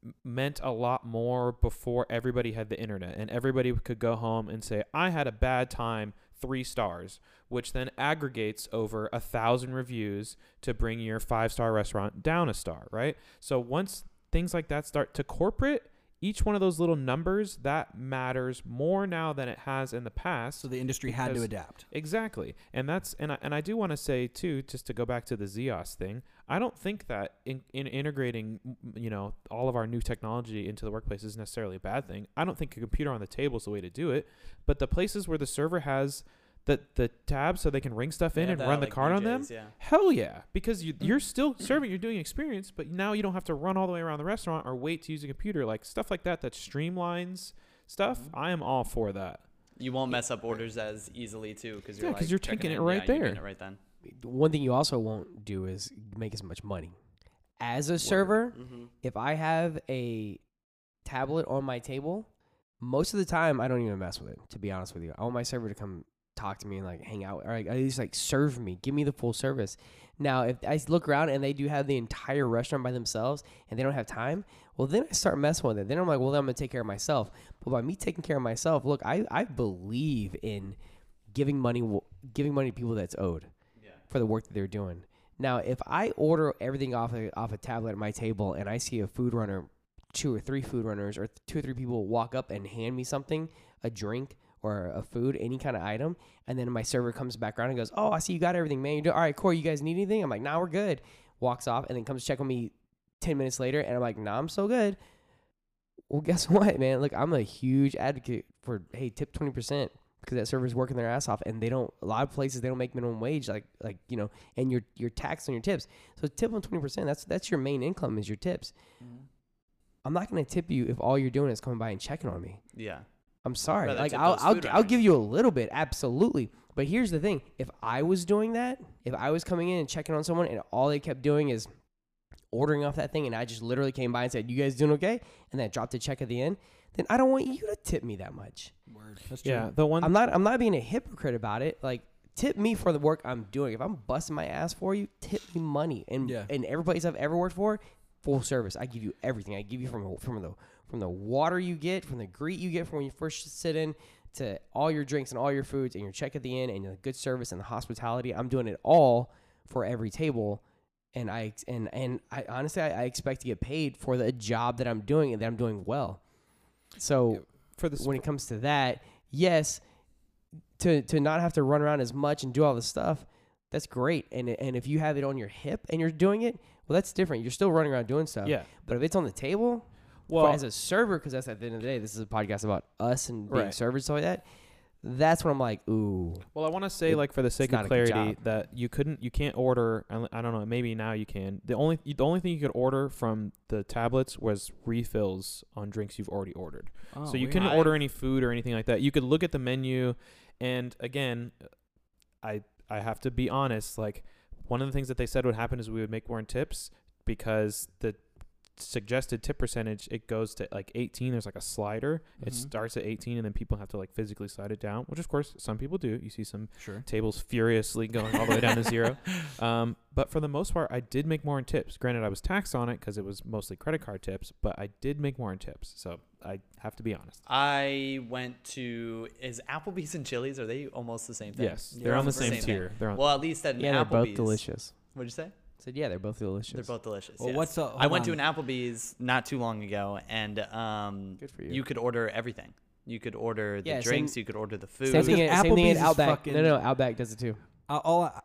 m- meant a lot more before everybody had the internet and everybody could go home and say i had a bad time three stars which then aggregates over a thousand reviews to bring your five star restaurant down a star right so once things like that start to corporate each one of those little numbers that matters more now than it has in the past so the industry had to adapt. Exactly, and that's and I, and I do want to say too, just to go back to the Ziosk thing. I don't think that in, in integrating, you know, all of our new technology into the workplace is necessarily a bad thing. I don't think a computer on the table is the way to do it, but the places where the server has the the tabs so they can ring stuff in Yeah, and run the like, card on them? Yeah. Hell yeah, because you, you're still serving, you're doing experience, but now you don't have to run all the way around the restaurant or wait to use a computer. Like stuff like that that streamlines stuff. Mm-hmm. I am all for that. You won't mess up orders as easily too because you're like you're checking taking it right yeah, you're there. it right then. One thing you also won't do is make as much money. As a server, Mm-hmm. if I have a tablet on my table, most of the time I don't even mess with it. To be honest with you, I want my server to come talk to me and like hang out, or like, at least like serve me, give me the full service. Now, if I look around and they do have the entire restaurant by themselves and they don't have time, well, then I start messing with it. Then I'm like, well, then I'm gonna take care of myself. But by me taking care of myself, look, I I believe in giving money, giving money to people that's owed for the work that they're doing. Now, if I order everything off a, off a tablet at my table and I see a food runner, two or three food runners, or two or three people walk up and hand me something, a drink or a food, any kind of item, and then my server comes back around and goes, "Oh, I see you got everything, man. You do all right, Corey. You guys need anything?" I'm like, "Nah, we're good." Walks off and then comes check on me ten minutes later, and I'm like, "Nah, I'm so good." Well, guess what, man? Look, I'm a huge advocate for hey, tip twenty percent because that server's working their ass off, and they don't. A lot of places they don't make minimum wage, like like you know, and you're you're taxed on your tips. So tip them twenty percent. That's that's your main income is your tips. I'm not gonna tip you if all you're doing is coming by and checking on me. Yeah. I'm sorry. Like I'll I'll, I'll give you a little bit, absolutely. But here's the thing: if I was doing that, if I was coming in and checking on someone, and all they kept doing is ordering off that thing, and I just literally came by and said, "You guys doing okay?" and then I dropped a check at the end, then I don't want you to tip me that much. Word. That's true. Yeah, the one I'm not I'm not being a hypocrite about it. Like tip me for the work I'm doing. If I'm busting my ass for you, tip me money. And Yeah. and every place I've ever worked for, full service. I give you everything. I give you from from the from the water you get, from the greet you get from when you first sit in, to all your drinks and all your foods and your check at the end and the good service and the hospitality. I'm doing it all for every table. And I and and I honestly I, I expect to get paid for the job that I'm doing and that I'm doing well. So for the when it comes to that, yes, to to not have to run around as much and do all this stuff, that's great. And and if you have it on your hip and you're doing it, well, that's different. You're still running around doing stuff. yeah. But if it's on the table, Well, as a server, because that's at the end of the day, this is a podcast about us and being Right. servers, stuff like that. That's when I'm like, ooh, Well, I want to say, It- like, for the sake of clarity, that you couldn't, you can't order. I I don't know. Maybe now you can. The only, the only thing you could order from the tablets was refills on drinks you've already ordered. Oh, so you couldn't I- order any food or anything like that. You could look at the menu, and again, I I have to be honest. Like, one of the things that they said would happen is we would make more in tips because the suggested tip percentage it goes to like 18 there's like a slider it Mhm. starts at 18 and then people have to like physically slide it down which of course some people do you see some Sure. tables furiously going all the way down to zero. Um, but for the most part, I did make more in tips. Granted, I was taxed on it because it was mostly credit card tips, but I did make more in tips. So I have to be honest. I went to is Applebee's and Chili's are they almost the same thing? Yes, Yeah, they're on the almost the same, same thing. tier. They're on. Well, at least at an yeah, they're both delicious. What'd you say? I said, yeah, they're both delicious. They're both delicious. Well, yes. what's uh, I hold went to an Applebee's not too long ago, and um, Good for you. You could order everything. You could order the Yeah, same- drinks. you could order the food. Same thing, at, same thing at Applebee's is Outback. fucking- no, no, Outback does it too. I- all I,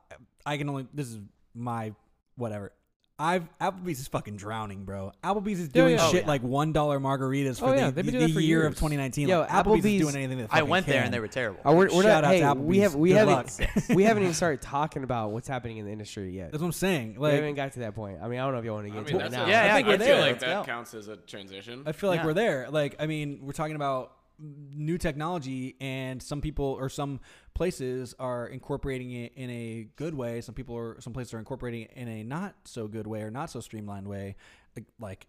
I can only this is my whatever. I've Applebee's is fucking drowning, bro. Applebee's is Yeah, doing yeah. shit Oh, yeah. like one dollar margaritas oh, for Oh, yeah, the, they've been the, doing that for year years. of 2019. Yo, like, Applebee's, is Applebee's- doing anything that I fucking went there can. and they were terrible. Oh, we're, we're Shout not. out Hey, to we Applebee's. have we Good haven't luck. we haven't even started talking about what's happening in the industry yet. That's what I'm saying. we haven't Like, got to that point. I mean, I don't know if you want to get I into mean, it that's now. a- Yeah, yeah, I think I we're feel there. like like that Let's go. counts as a transition. I feel like Yeah. we're there. Like, I mean, we're talking about new technology, and some people or some places are incorporating it in a good way. Some people are, some places are incorporating it in a not so good way or not so streamlined way. Like- Like,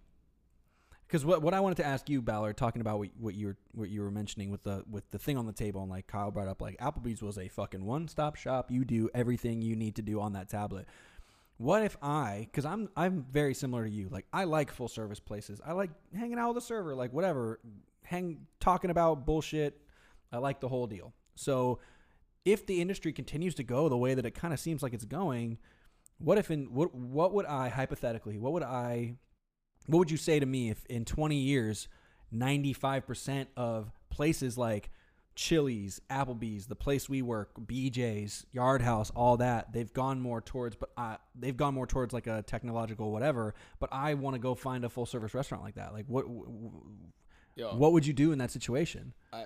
because what what I wanted to ask you, Ballard, talking about what, what you were what you were mentioning with the with the thing on the table, and like Kyle brought up, like Applebee's was a fucking one stop shop. You do everything you need to do on that tablet. What if I, because I'm I'm very similar to you. Like I like full service places. I like hanging out with a server, like whatever, hang talking about bullshit. I like the whole deal. So if the industry continues to go the way that it kind of seems like it's going, what if in what what would I hypothetically, what would I what would you say to me if in 20 years 95% of places like Chili's, Applebee's, the place we work, BJ's, Yard House, all that, they've gone more towards but I, they've gone more towards like a technological whatever, but I want to go find a full service restaurant like that. Like what Yo, what would you do in that situation? I,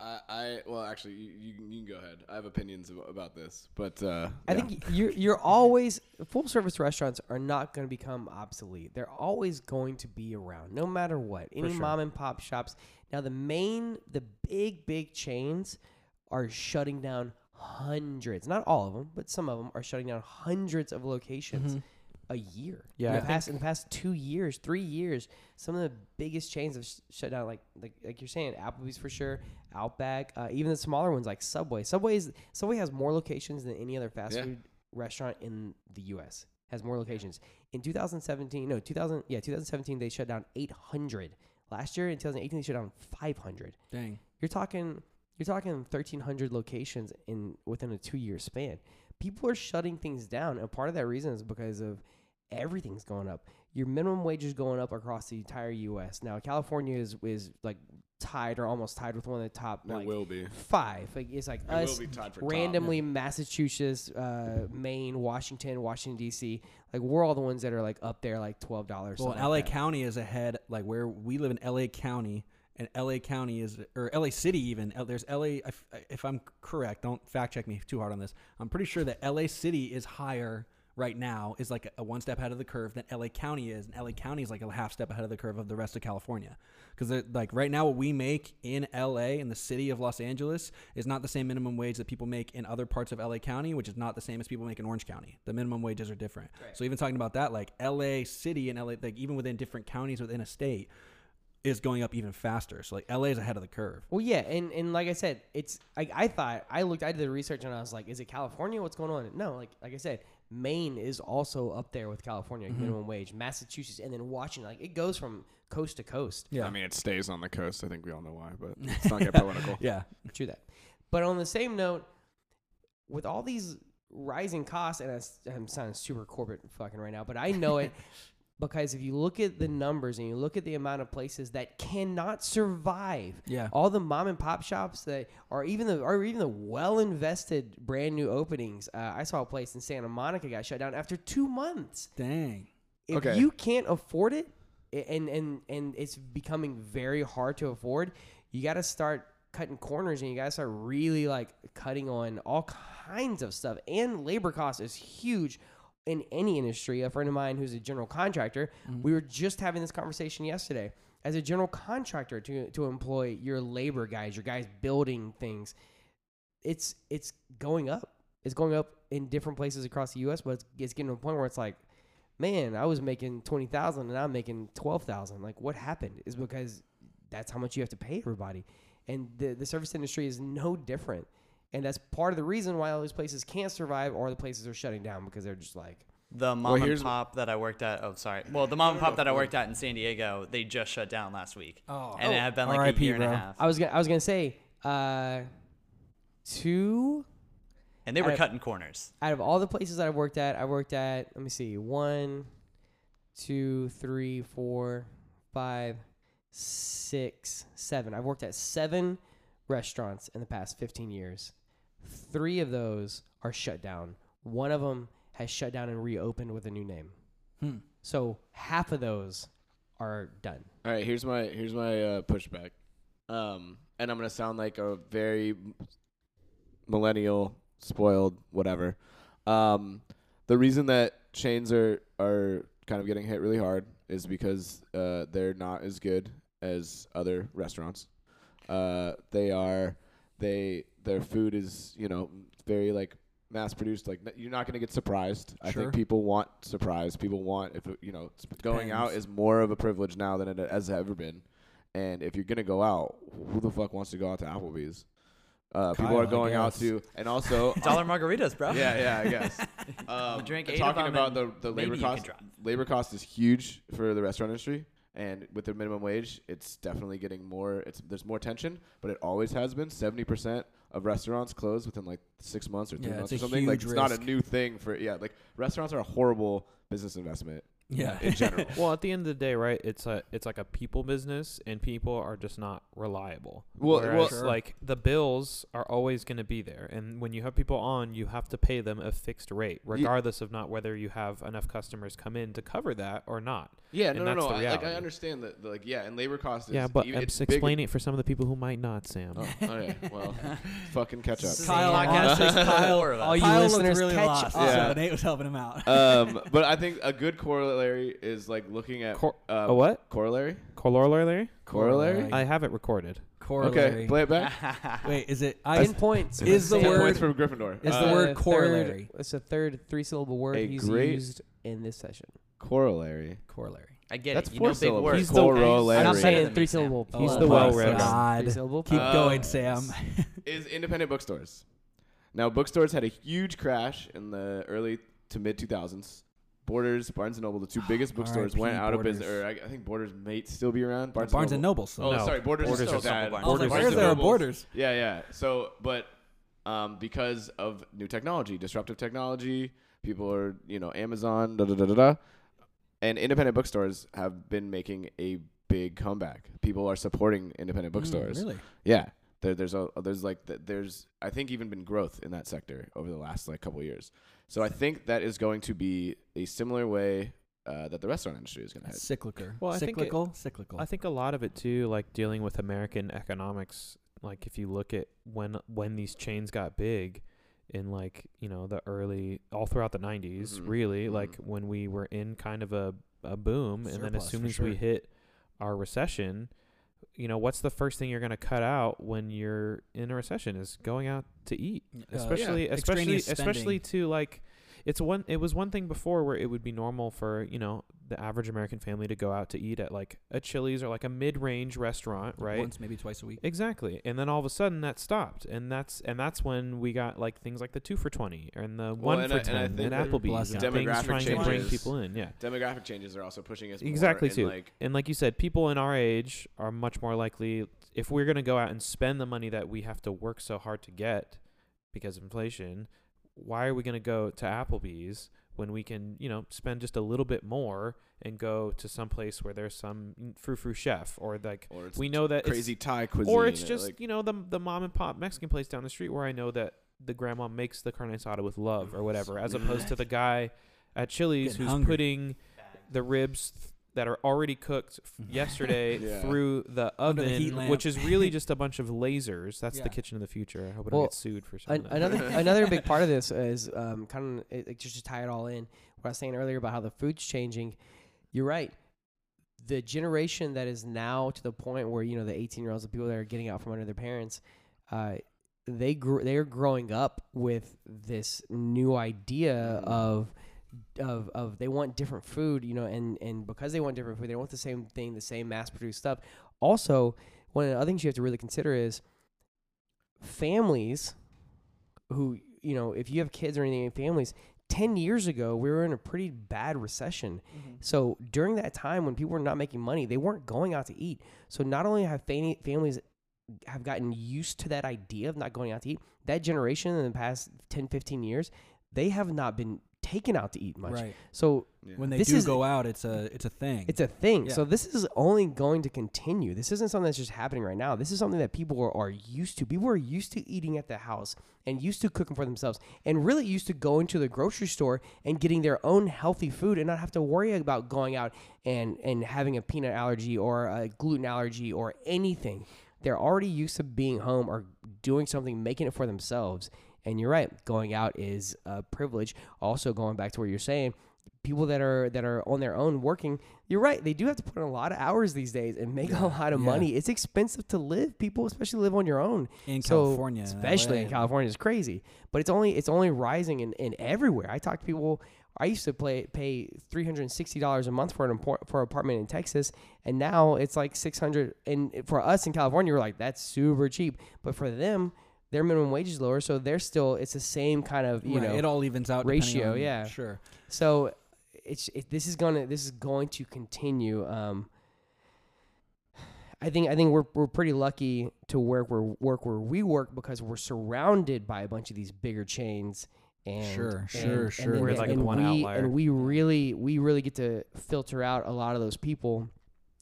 I I well, actually, you, you, can- you can go ahead. I have opinions ab- about this, but uh, I yeah. think you're you're always full service restaurants are not going to become obsolete. They're always going to be around, no matter what. Any sure. mom and pop shops. Now the main, the big big chains are shutting down hundreds. Not all of them, but some of them are shutting down hundreds of locations a year. Yeah, in the past in the past two years, three years, some of the biggest chains have sh- shut down. Like like like you're saying, Applebee's for sure, Outback, uh, even the smaller ones like Subway. Subway's Subway has more locations than any other fast Yeah. food restaurant in the U.S. Has more locations. In 2017, no, 2000, yeah, 2017 they shut down 800. Last year in 2018 they shut down 500. Dang. You're talking you're talking 1300 locations in within a 2-year span. People are shutting things down and part of that reason is because of everything's going up. Your minimum wage is going up across the entire US. Now California is is like tied or almost tied with one of the top It like will be. 5. Like it's like It will us be tied for top. randomly Massachusetts, uh, Maine, Washington, Washington D.C. Like we're all the ones that are like up there, like twelve dollars. Well, LA County is ahead. Like where we live in LA County, and LA County is, or LA City even. There's LA. If, if I'm correct, don't fact check me too hard on this. I'm pretty sure that LA City is higher right now, is like a, one step ahead of the curve than LA County is, and LA County is like a half step ahead of the curve of the rest of California. Because like right now, what we make in LA in the city of Los Angeles is not the same minimum wage that people make in other parts of LA County, which is not the same as people make in Orange County. The minimum wages are different. So even talking about that, like LA City and LA, like even within different counties within a state, is going up even faster. So like LA is ahead of the curve. Well, yeah, and, and like I said, it's I, I thought I looked I did the research and I was like, is it California? What's going on? No, like like I said, Maine is also up there with California Mm-hmm. minimum wage, Massachusetts, and then Washington. Like it goes from coast to coast. Yeah. I mean, it stays on the coast. I think we all know why, but let's not get political. Yeah. True that. But on the same note, with all these rising costs, and I- I'm sounding super corporate fucking right now, but I know it because if you look at the numbers and you look at the amount of places that cannot survive, Yeah. all the mom and pop shops that are even the or even the well invested brand new openings. Uh, I saw a place in Santa Monica got shut down after two months. Dang. If Okay. you can't afford it, and and and it's becoming very hard to afford, you got to start cutting corners and you got to start really like cutting on all kinds of stuff. And labor cost is huge in any industry. A friend of mine who's a general contractor, mm-hmm. we were just having this conversation yesterday. As a general contractor, to to employ your labor guys, your guys building things, it's it's going up. It's going up in different places across the U.S., but it's, it's getting to a point where it's like, man, I was making twenty thousand and I'm making twelve thousand. Like, what happened? Is because that's how much you have to pay everybody, and the the service industry is no different. And that's part of the reason why all these places can't survive, or the places are shutting down because they're just like, The mom and pop that I worked at. Oh, sorry. Well, the mom and pop that I worked at in San Diego, they just shut down last week. Oh. and it had been like R.I.P., a year and a half. I was gonna I was gonna say, uh, two And they were I- cutting corners. out of all the places that I've worked at, I worked at let me see, one, two, three, four, five, six, seven. I've worked at seven restaurants in the past fifteen years. Three of those are shut down. One of them has shut down and reopened with a new name. Hmm. So half of those are done. All right, here's my here's my uh, pushback, um, and I'm gonna sound like a very millennial, spoiled, whatever. Um, the reason that chains are are kind of getting hit really hard is because uh, they're not as good as other restaurants. Uh, they are they their food is you know very like mass produced. Like you're not gonna get surprised. I think people want surprise. People want if you know s- going out is more of a privilege now than it has ever been. And if you're gonna go out, who the fuck wants to go out to Applebee's? Uh, people Kyle, are going out guess. to, and also Dollar margaritas, bro. yeah, yeah, I guess. Um, drink and eight of talking them about the, the labor cost. Labor cost is huge for the restaurant industry, and with the minimum wage, it's definitely getting more. It's there's more tension, but it always has been. Seventy percent of restaurants close within like six months or three Yeah, months or something. Like huge it's not a new thing for yeah. Like restaurants are a horrible business investment. Yeah. in general. Well, at the end of the day, right? It's a it's like a people business, and people are just not reliable. Well- Whereas, well- Sure. like the bills are always going to be there, and when you have people on, you have to pay them a fixed rate, regardless of not whether you have enough customers come in to cover that or not. Yeah, And no, no, no. I, like I understand that, like, yeah, and labor cost is yeah, but even- I'm it's just big- explaining it for some of the people who might not, Sam. Oh, oh. Well, fucking catch up. This is Kyle, a podcast honestly, for the Kyle- four of us. all you Kyle looked listeners really catch lost, up. Yeah. so Nate was helping him out. um, but I think a good corollary is like looking at Cor- uh, a what? Corollary. Corollary? Corollary. I have it recorded. Corollary. Okay, play it back. Wait, is it? I Ten points. Is the Ten Ten word- points from Gryffindor. Is Uh, the word third- corollary. It's a third three syllable word A he's used in this session. Corollary? corollary? I get That's it. You four know big syllables. words. He's the- Corollary. I'm not Better saying three me, Sam. syllable. He's Oh the my well-read. God. Three syllable. Keep Uh, going, Sam. is independent bookstores. Now, bookstores had a huge crash in the early to mid 2000s. Borders, Barnes and Noble, the two biggest bookstores, R.I.P. went out of business. Or I, I think Borders may still be around. Barnes, Barnes and Noble. Noble. So. Oh, No, sorry, Borders, Borders is still are still bad. Barnes. I was like, Borders why is is there a Nobles- Borders? Yeah, yeah. So, but um, because of new technology, disruptive technology, people are, you know, Amazon, da da da da da. And independent bookstores have been making a big comeback. People are supporting independent bookstores. Mm, really? Yeah. There, there's a there's like there's I think even been growth in that sector over the last like couple of years. So I think that is going to be a similar way uh, that the restaurant industry is going to head. Cyclical. Well, I think it- cyclical. cyclical. I think a lot of it too, like dealing with American economics. Like if you look at when when these chains got big, in like you know the early all throughout the 90s, Mhm, really mhm. like when we were in kind of a a boom, and then as soon as we hit our recession, you know what's the first thing you're going to cut out when you're in a recession is going out to eat Uh, especially yeah, especially especially to like it's one it was one thing before where it would be normal for you know the average american family to go out to eat at like a chili's or like a mid-range restaurant right? Once, maybe twice a week. exactly. And then all of a sudden that stopped. And that's and that's when we got like things like the two for 20 and the one and for I- and I 10 think and applebee's and things demographic trying to bring people in yeah. Demographic changes are also pushing us Exactly, in, too. Like, and like you said, people in our age are much more likely if we're going to go out and spend the money that we have to work so hard to get because of inflation, why are we going to go to Applebee's when we can, you know, spend just a little bit more and go to some place where there's some frou frou chef or like or it's we know that it's- crazy Thai cuisine. or it's just, like, you know, the the mom and pop Mexican place down the street where I know that the grandma makes the carne asada with love or whatever as opposed to the guy at Chili's Getting who's hungry. putting the ribs th- that are already cooked f- yesterday Yeah. through the Under oven, the heat lamp. which is really just a bunch of lasers. That's Yeah. the kitchen of the future. I hope I Well, don't get sued for An- something. another another big part of this is um, kind of it, it just to tie it all in. What I was saying earlier about how the food's changing. You're right. The generation that is now to the point where you know the 18 year olds, the people that are getting out from under their parents, uh, they grew they are growing up with this new idea Mhm. of of of they want different food, you know, and and because they want different food, they want the same thing, the same mass produced stuff. Also, one of the other things you have to really consider is families who you know if you have kids or anything in families 10 years ago we were in a pretty bad recession. Mm-hmm. So during that time when people were not making money they weren't going out to eat. So not only have fam- families have gotten used to that idea of not going out to eat that generation in the past 10 15 years they have not been taken out to eat much Right. so yeah. When they This do is- go out, it's a it's a thing. it's a thing. Yeah. So this is only going to continue. This isn't something that's just happening right now. This is something that people are, are used to. People are used to eating at the house and used to cooking for themselves and really used to going to the grocery store and getting their own healthy food and not have to worry about going out and, and having a peanut allergy or a gluten allergy or anything. They're already used to being home or doing something, making it for themselves. And you're right, going out is a privilege. Also, going back to what you're saying, people that are that are on their own working you're right they do have to put in a lot of hours these days and make a lot of Yeah. money. It's expensive to live people especially live on your own. In so, California, especially in california is crazy. But it's only it's only rising in, in everywhere. I talk to people i used to play, pay $360 a month for an import, for an apartment in texas and now it's like 600 and for us in california we're like that's super cheap. But for them their minimum wage is lower so they're still it's the same kind of you Right, know it all evens out. ratio, on- yeah. sure. so it's it, this is gonna this is going to continue. Um, I think I think we're we're pretty lucky to work where work where we work because we're surrounded by a bunch of these bigger chains, And, Sure, and- sure, and sure. then- We're like and the one we, outlier. And we really, we really get to filter out a lot of those people.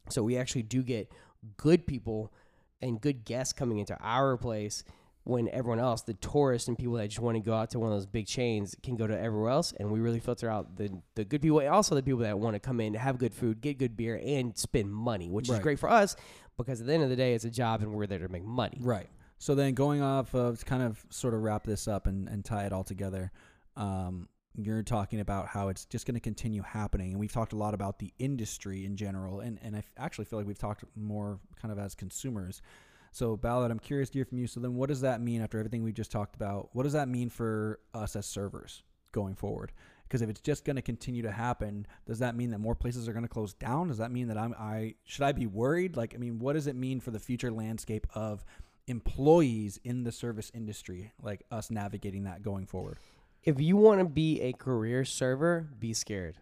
So we actually do get good people and good guests coming into our place when everyone else, the tourists and people that just want to go out to one of those big chains, can go to everywhere else. And we really filter out the, the good people and also the people that want to come in, have good food, get good beer, and spend money, which is great for us because at the end of the day, it's a job and we're there to make money. Right. So then going off of to kind of sort of wrap this up and, and tie it all together, um, you're talking about how it's just going to continue happening. And we've talked a lot about the industry in general. And, and I actually feel like we've talked more kind of as consumers. So, Ballard, I'm curious to hear from you. So, then what does that mean after everything we've just talked about? What does that mean for us as servers going forward? Because if it's just going to continue to happen, does that mean that more places are going to close down? Does that mean that I'm I should I be worried? Like, I mean, what does it mean for the future landscape of employees in the service industry, like us navigating that going forward? If you want to be a career server, be scared.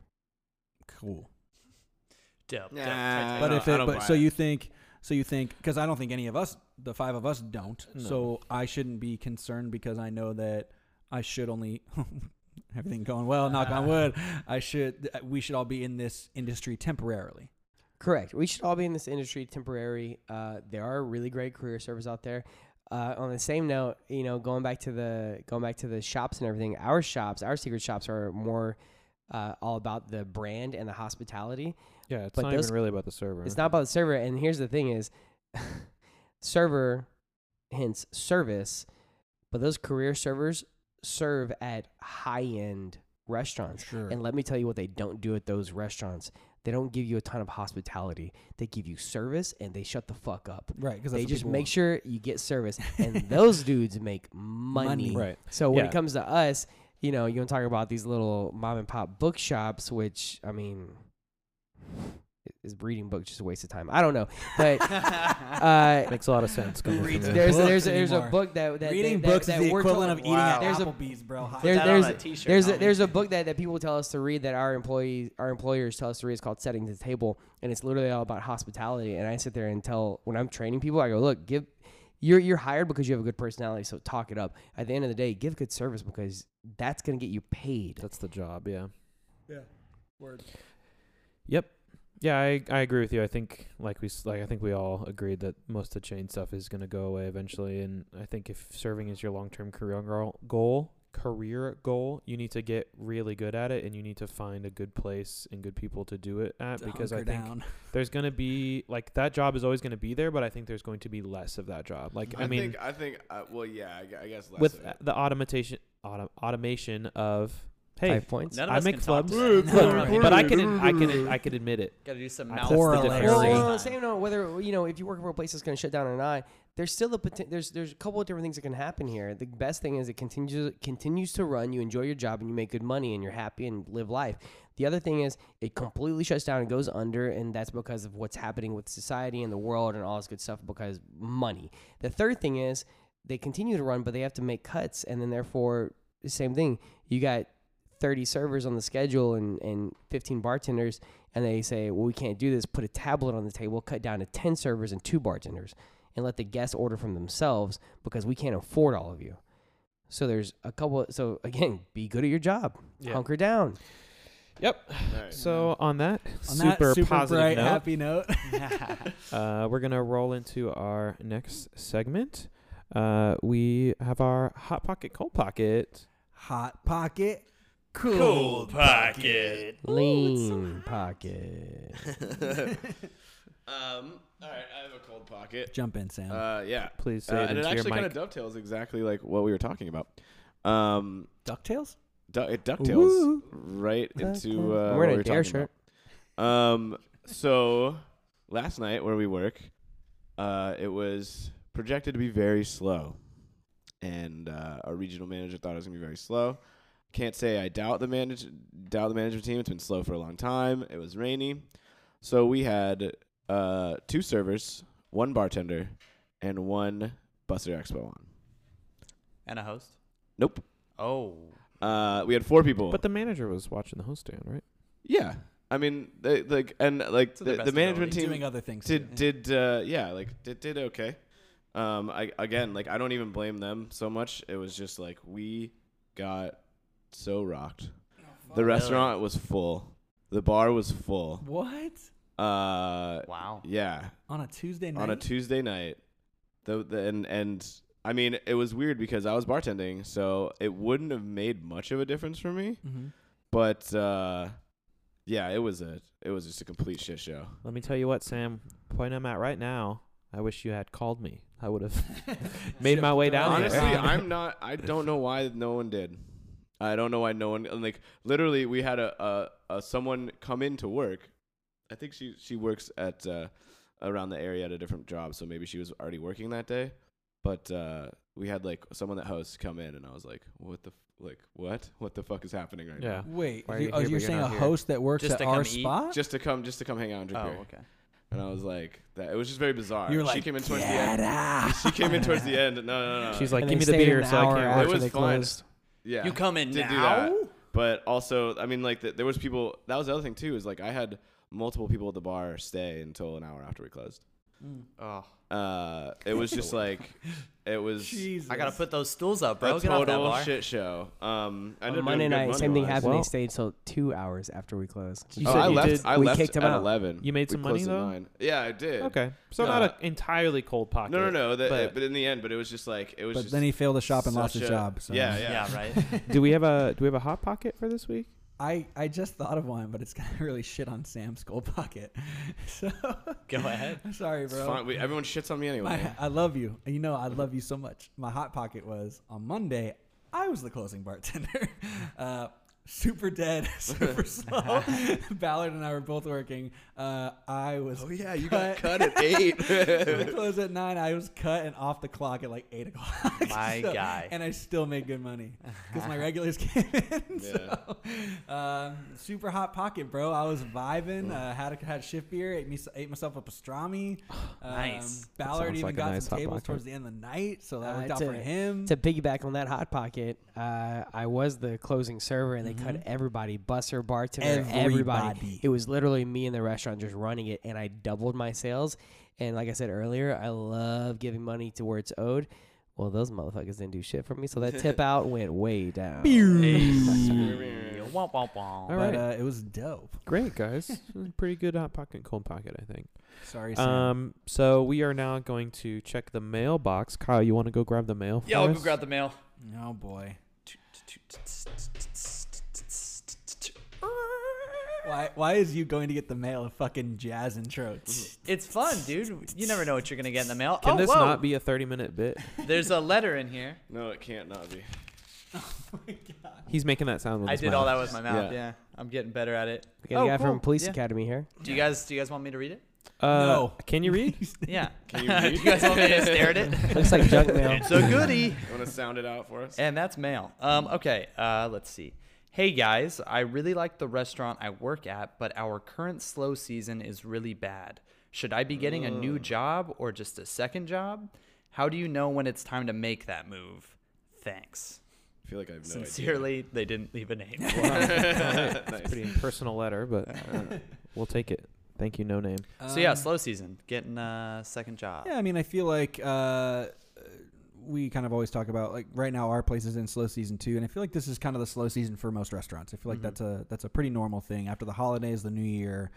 Cool. Dope. Nah. But if it, but so you think, so you think, because I don't think any of us, the five of us, don't. No. So I shouldn't be concerned because I know that I should only. Everything going well, knock on wood. I should. We should all be in this industry temporarily. Correct. We should all be in this industry temporary. Uh, there are really great career servers out there. Uh, on the same note, you know, going back to the going back to the shops and everything, our shops, our secret shops are more uh, all about the brand and the hospitality. Yeah, it's But not those- even really about the server. It's not about the server. And here's the thing: is server, hence service, but those career servers serve at high end restaurants. Sure. And let me tell you what they don't do at those restaurants. They don't give you a ton of hospitality. They give you service and they shut the fuck up. right. Because They just make sure you get service, and those dudes make money. Money. Right. So when Yeah. it comes to us, you know, you want to talk about these little mom and pop bookshops, which I mean, is reading books just a waste of time? I don't know, but uh, Makes a lot of sense. coming from Reads there's books there's there's a book that that reading that, books that, is the we're equivalent told- of eating Wow. at There's a- Applebee's, bro. High There- there's on a- a t-shirt, There's a, there's a book that, that people tell us to read that our employees our employers tell us to read. It's called Setting the Table, and it's literally all about hospitality. And I sit there and tell when I'm training people, I go, look, give you're you're hired because you have a good personality, so talk it up. At the end of the day, give good service because that's gonna get you paid. That's the job. Yeah. Yeah. Word. Yep. Yeah, I, I agree with you. I think like we like I think we all agreed that most of the chain stuff is going to go away eventually and I think if serving is your long-term career goal, career goal, you need to get really good at it and you need to find a good place and good people to do it at To because I think down. there's going to be like that job is always going to be there, but I think there's going to be less of that job. Like I, mean think I think uh, well yeah I, I guess less with of it. the automation auto, automation of hey, Five points. None of I us make can talk flubs. to that. look, but I can I can I can admit it. Gotta do some I mouth pour the a layer. difference. Well, Well, on the same note, whether you know if you work for a place that's going to shut down or not, there's still a poten- there's there's a couple of different things that can happen here. The best thing is it continues continues to run. You enjoy your job and you make good money and you're happy and live life. The other thing is it completely shuts down and goes under, and that's because of what's happening with society and the world and all this good stuff because money. The third thing is they continue to run, but they have to make cuts, and then therefore the same thing. You got 30 servers on the schedule and, and 15 bartenders, and they say, well, we can't do this. Put a tablet on the table, cut down to 10 servers and two bartenders, and let the guests order from themselves because we can't afford all of you. So there's a couple. So again, be good at your job. Yeah. Hunker down. Yep. All right. So on that On super, that super positive bright, note, happy note. uh, we're gonna roll into our next segment. Uh, we have our hot pocket, cold pocket. Hot pocket. Cool. Cold pocket. Lean pocket. um all right I have a cold pocket Jump in, Sam. uh yeah Please uh, it and it into your actually kind of dovetails exactly like what we were talking about um Ducktales. du- it ducktales Woo. right into I'm uh, what wearing we a were dare talking shirt. about. Um, so last night where we work, uh, it was projected to be very slow, and uh, our regional manager thought it was gonna be very slow. Can't say I doubt the manage doubt the management team. It's been slow for a long time. It was rainy, so we had uh, two servers, one bartender, and one Buster Expo on. And a host. Nope. Oh. Uh, we had four people. But the manager was watching the host stand, right? yeah, I mean, they, like, and like To their the, best the management He's team doing other things. did too. did uh, yeah like did did okay. Um, I again like I don't even blame them so much. It was just like we got so rocked. The restaurant was full. The bar was full. What? Uh, Wow. yeah, On a Tuesday night? on a Tuesday night. The, the and and I mean, it was weird because I was bartending, so it wouldn't have made much of a difference for me. hmm But uh, yeah, it was a it was just a complete shit show. Let me tell you what, Sam. Point I'm at right now. I wish you had called me. I would have made my way down Honestly, there. I'm not. I don't know why no one did. I don't know why no one. and, Like literally, we had a, a, a someone come in to work. I think she she works at uh, around the area at a different job, so maybe she was already working that day. But uh, we had like someone that hosts come in, and I was like, "What the f- like what what the fuck is happening right Yeah. Wait, Why are you, you oh, here, you're but you're saying a not here? host that works Just at to our come eat? spot? Just to come, just to come hang out and drink Oh, beer. okay. And I was like, that it was just very bizarre. You were she like, came in towards the end. out." She came in towards the end. No, no, no. She's like, And give they me the stayed beer an so I hour can't after It was they fun. closed. Yeah. You come in now. do that. But also, I mean, like the, there was people. That was the other thing too. Is like I had multiple people at the bar stay until an hour after we closed. Oh, Uh, it was just like it was Jesus. I gotta put those stools up, bro. a Get off that total bar. shit show. Um, I ended On up Monday doing good night, same thing money-wise. happened. Well- they stayed till two hours after we closed. You oh, said I you left. did- I we left kicked him at out. eleven. You made We some money, closed at though? nine. Yeah, I did. Okay, so No. not an entirely cold pocket. No, no, no. The, but- but, in the end, but it was just like it was. But just then he failed the shop and lost such his a- job. So. Yeah, yeah. Yeah, right. do we have a do we have a hot pocket for this week? I, I just thought of one, but it's gonna really shit on Sam's gold pocket. So Go ahead. sorry, It's bro. fine. We, everyone shits on me anyway. My, I love you. You know I love you so much. My hot pocket was on Monday. I was the closing bartender. Uh, super dead, super slow. Ballard and I were both working. Uh, I was. oh yeah, you cut. got cut at eight. we closed at nine. I was cut and off the clock at like eight o'clock. My So- guy. and I still made good money because my regulars came in. Yeah. So, um, super hot pocket, bro. I was vibing. Uh, had a, had shift beer. Ate me ate myself a pastrami. Um, Nice. Ballard even like got nice some tables pocket. towards the end of the night, so that Uh, worked out to- for him. To piggyback on that hot pocket, uh, I was the closing server, and they cut everybody, busser, bartender, everybody. Everybody. It was literally me in the restaurant just running it, and I doubled my sales. And like I said earlier, I love giving money to where it's owed. Well, those motherfuckers didn't do shit for me, so that tip out went way down. Hey. Wah, wah, wah. But uh, it was dope. Great guys, pretty good hot pocket, cold pocket, I think. Sorry, Sam. Um, so we are now going to check the mailbox. Kyle, you want to go grab the mail? Yeah, for I'll go us? grab the mail. oh boy. Why why is you going to get the mail a fucking jazz intro? It's fun, dude. You never know what you're gonna get in the mail. Can oh, this whoa. not be a thirty-minute bit? There's a letter in here. no, it can't not be. Oh my god. He's making that sound with I his did all that with my mouth. Yeah. Yeah. I'm getting better at it. We got Oh, a guy cool. from Police Yeah. Academy here. Do you guys do you guys want me to read it? Uh, No. Can you read? Yeah. Can you read? do you guys want me to stare at it? Looks like junk mail. It's a goodie. You want to sound it out for us? And that's mail. Um, okay, uh, let's see. Hey guys, I really like the restaurant I work at, but our current slow season is really bad. Should I be getting a new job or just a second job? How do you know when it's time to make that move? Thanks. I feel like I have no Sincerely, they didn't leave a name. idea. nice. Pretty personal letter, but uh, we'll take it. Thank you, no name. so yeah, Um, slow season, getting a second job. Yeah, I mean, I feel like uh, we kind of always talk about like right now our place is in slow season too, and I feel like this is kind of the slow season for most restaurants. I feel like Mhm. that's a that's a pretty normal thing after the holidays, the New Year,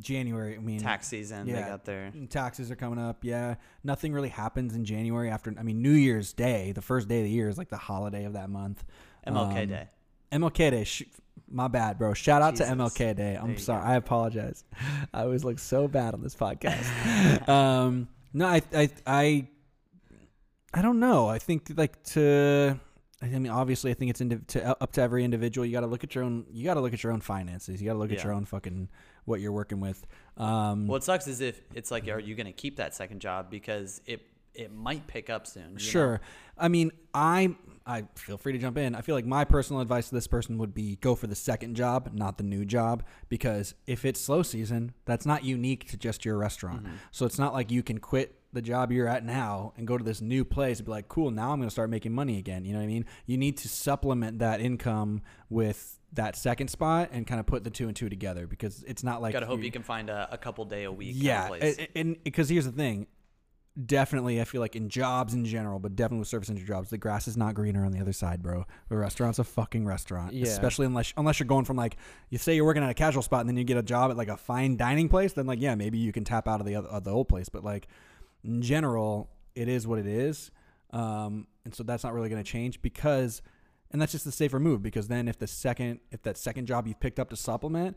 January. I mean, Tax season, they Yeah. got there. taxes are coming up. Yeah, nothing really happens in January after. I mean, New Year's Day, the first day of the year, is like the holiday of that month. MLK Um, Day. MLK Day. Sh- my bad, bro. Shout out Jesus. to MLK Day. I'm sorry. go. I apologize. I always look so bad on this podcast. um, no, I, I, I, I don't know. I think like to. I mean, obviously, I think it's to, up to every individual. You got to look at your own. You got to look at your own finances. You got to look at your own fucking what you're working with. Um, What sucks is if it's like, are you going to keep that second job because it it might pick up soon? you know? Sure. I mean, I I feel free to jump in. I feel like my personal advice to this person would be go for the second job, not the new job, because if it's slow season, that's not unique to just your restaurant. Mm-hmm. So it's not like you can quit the job you're at now and go to this new place and be like, "Cool, now I'm going to start making money again." You know what I mean? You need to supplement that income with that second spot and kind of put the two and two together because it's not like Gotta hope you're- can find a, a couple day a week. yeah, Kind of and because here's the thing, definitely, I feel like in jobs in general, but definitely with service industry jobs, the grass is not greener on the other side, bro. A restaurant's a fucking restaurant, Yeah. especially unless unless you're going from like you say you're working at a casual spot and then you get a job at like a fine dining place, then like yeah, maybe you can tap out of the other, of the old place, but like in general, it is what it is, um, and so that's not really going to change because. And that's just the safer move because then if the second if that second job you've picked up to supplement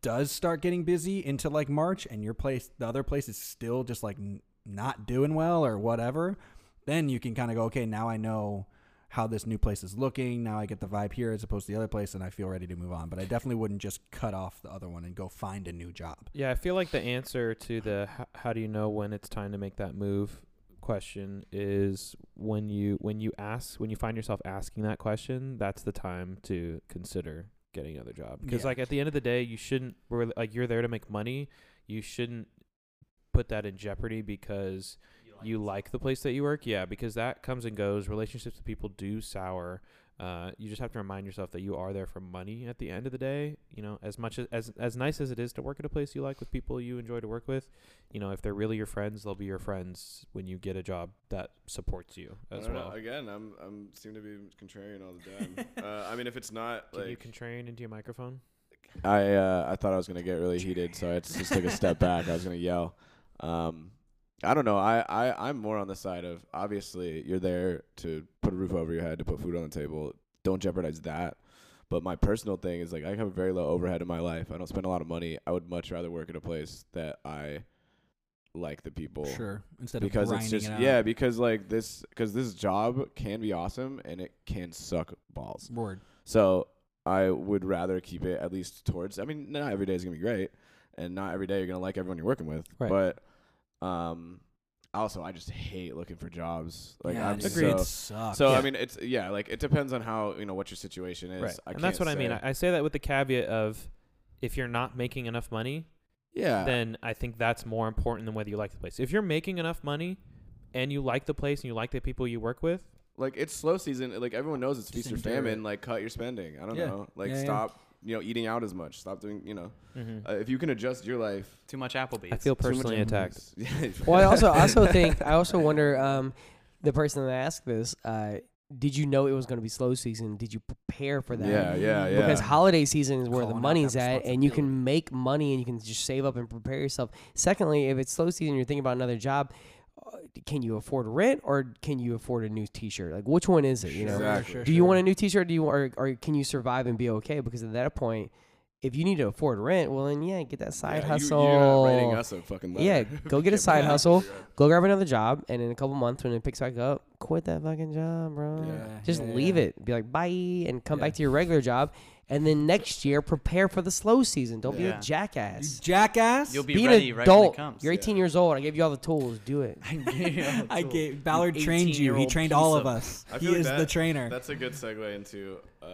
does start getting busy into like March and your place the other place is still just like n- not doing well or whatever, then you can kind of go okay, now I know how this new place is looking. Now I get the vibe here as opposed to the other place and I feel ready to move on. But I definitely wouldn't just cut off the other one and go find a new job. Yeah, I feel like the answer to the h- how do you know when it's time to make that move question is when you when you ask when you find yourself asking that question, that's the time to consider getting another job. Because Yeah. like at the end of the day, you shouldn't we're, like you're there to make money. You shouldn't put that in jeopardy because you like the place that you work. Yeah, because that comes and goes. Relationships with people do sour. Uh, you just have to remind yourself that you are there for money at the end of the day. You know, as much as, as as nice as it is to work at a place you like with people you enjoy to work with, you know, if they're really your friends, they'll be your friends when you get a job that supports you as don't know. well. Again, I'm I'm seem to be contrarian all the time. uh, I mean, if it's not Can you like contrarian into your microphone? I uh, I thought I was gonna get really heated, so I just took a step back. I was gonna yell. Um, I don't know. I, I I'm more on the side of obviously you're there to put a roof over your head, to put food on the table. Don't jeopardize that. But my personal thing is like I have a very low overhead in my life. I don't spend a lot of money. I would much rather work at a place that I like the people Sure. Instead because of it's just it out. yeah because like this because this job can be awesome and it can suck balls Word. so I would rather keep it at least towards. I mean, not every day is gonna be great, and not every day you're gonna like everyone you're working with. Right. But um, also I just hate looking for jobs. Like yeah, I'm dude, so. it sucks. So Yeah. I mean, it's yeah, like it depends on how you know what your situation is. Right. I and that's can't what I mean. say. I, I say that with the caveat of if you're not making enough money, yeah, then I think that's more important than whether you like the place. If you're making enough money and you like the place and you like the people you work with, like it's slow season. Like everyone knows it's feast or famine. it. Like cut your spending. I don't Yeah. know. Like Yeah, yeah. stop. You know, eating out as much. Stop doing. You know, mm-hmm. uh, if you can adjust your life. Too much Applebee's. I feel personally attacked. Well, I also also think I also wonder um, the person that asked this. Uh, did you know it was going to be slow season? Did you prepare for that? Yeah, yeah, yeah. Because holiday season is where Calling the out money's at, and you can make money and you can just save up and prepare yourself. Secondly, if it's slow season, you're thinking about another job. Can you afford rent or can you afford a new T-shirt? Like, which one is it? You know, Exactly. do you want a new T-shirt? Do you or, or can you survive and be okay? Because at that point, if you need to afford rent, well then yeah, get that side Yeah, hustle. You, you're not us a fucking. Yeah, go get a side hustle. Go grab another job, and in a couple months when it picks back up, quit that fucking job, bro. Yeah, Just yeah, leave it. Be like bye, and come back to your regular job. And then next year, prepare for the slow season. Don't be Yeah. a You jackass. jackass. You'll be Be ready an right when adult. it comes. You're 18 years old. I gave you all the tools. Do it. I gave Ballard trained you. He 18-year-old trained piece all of- of us. I He like is that- the trainer. That's a good segue into uh,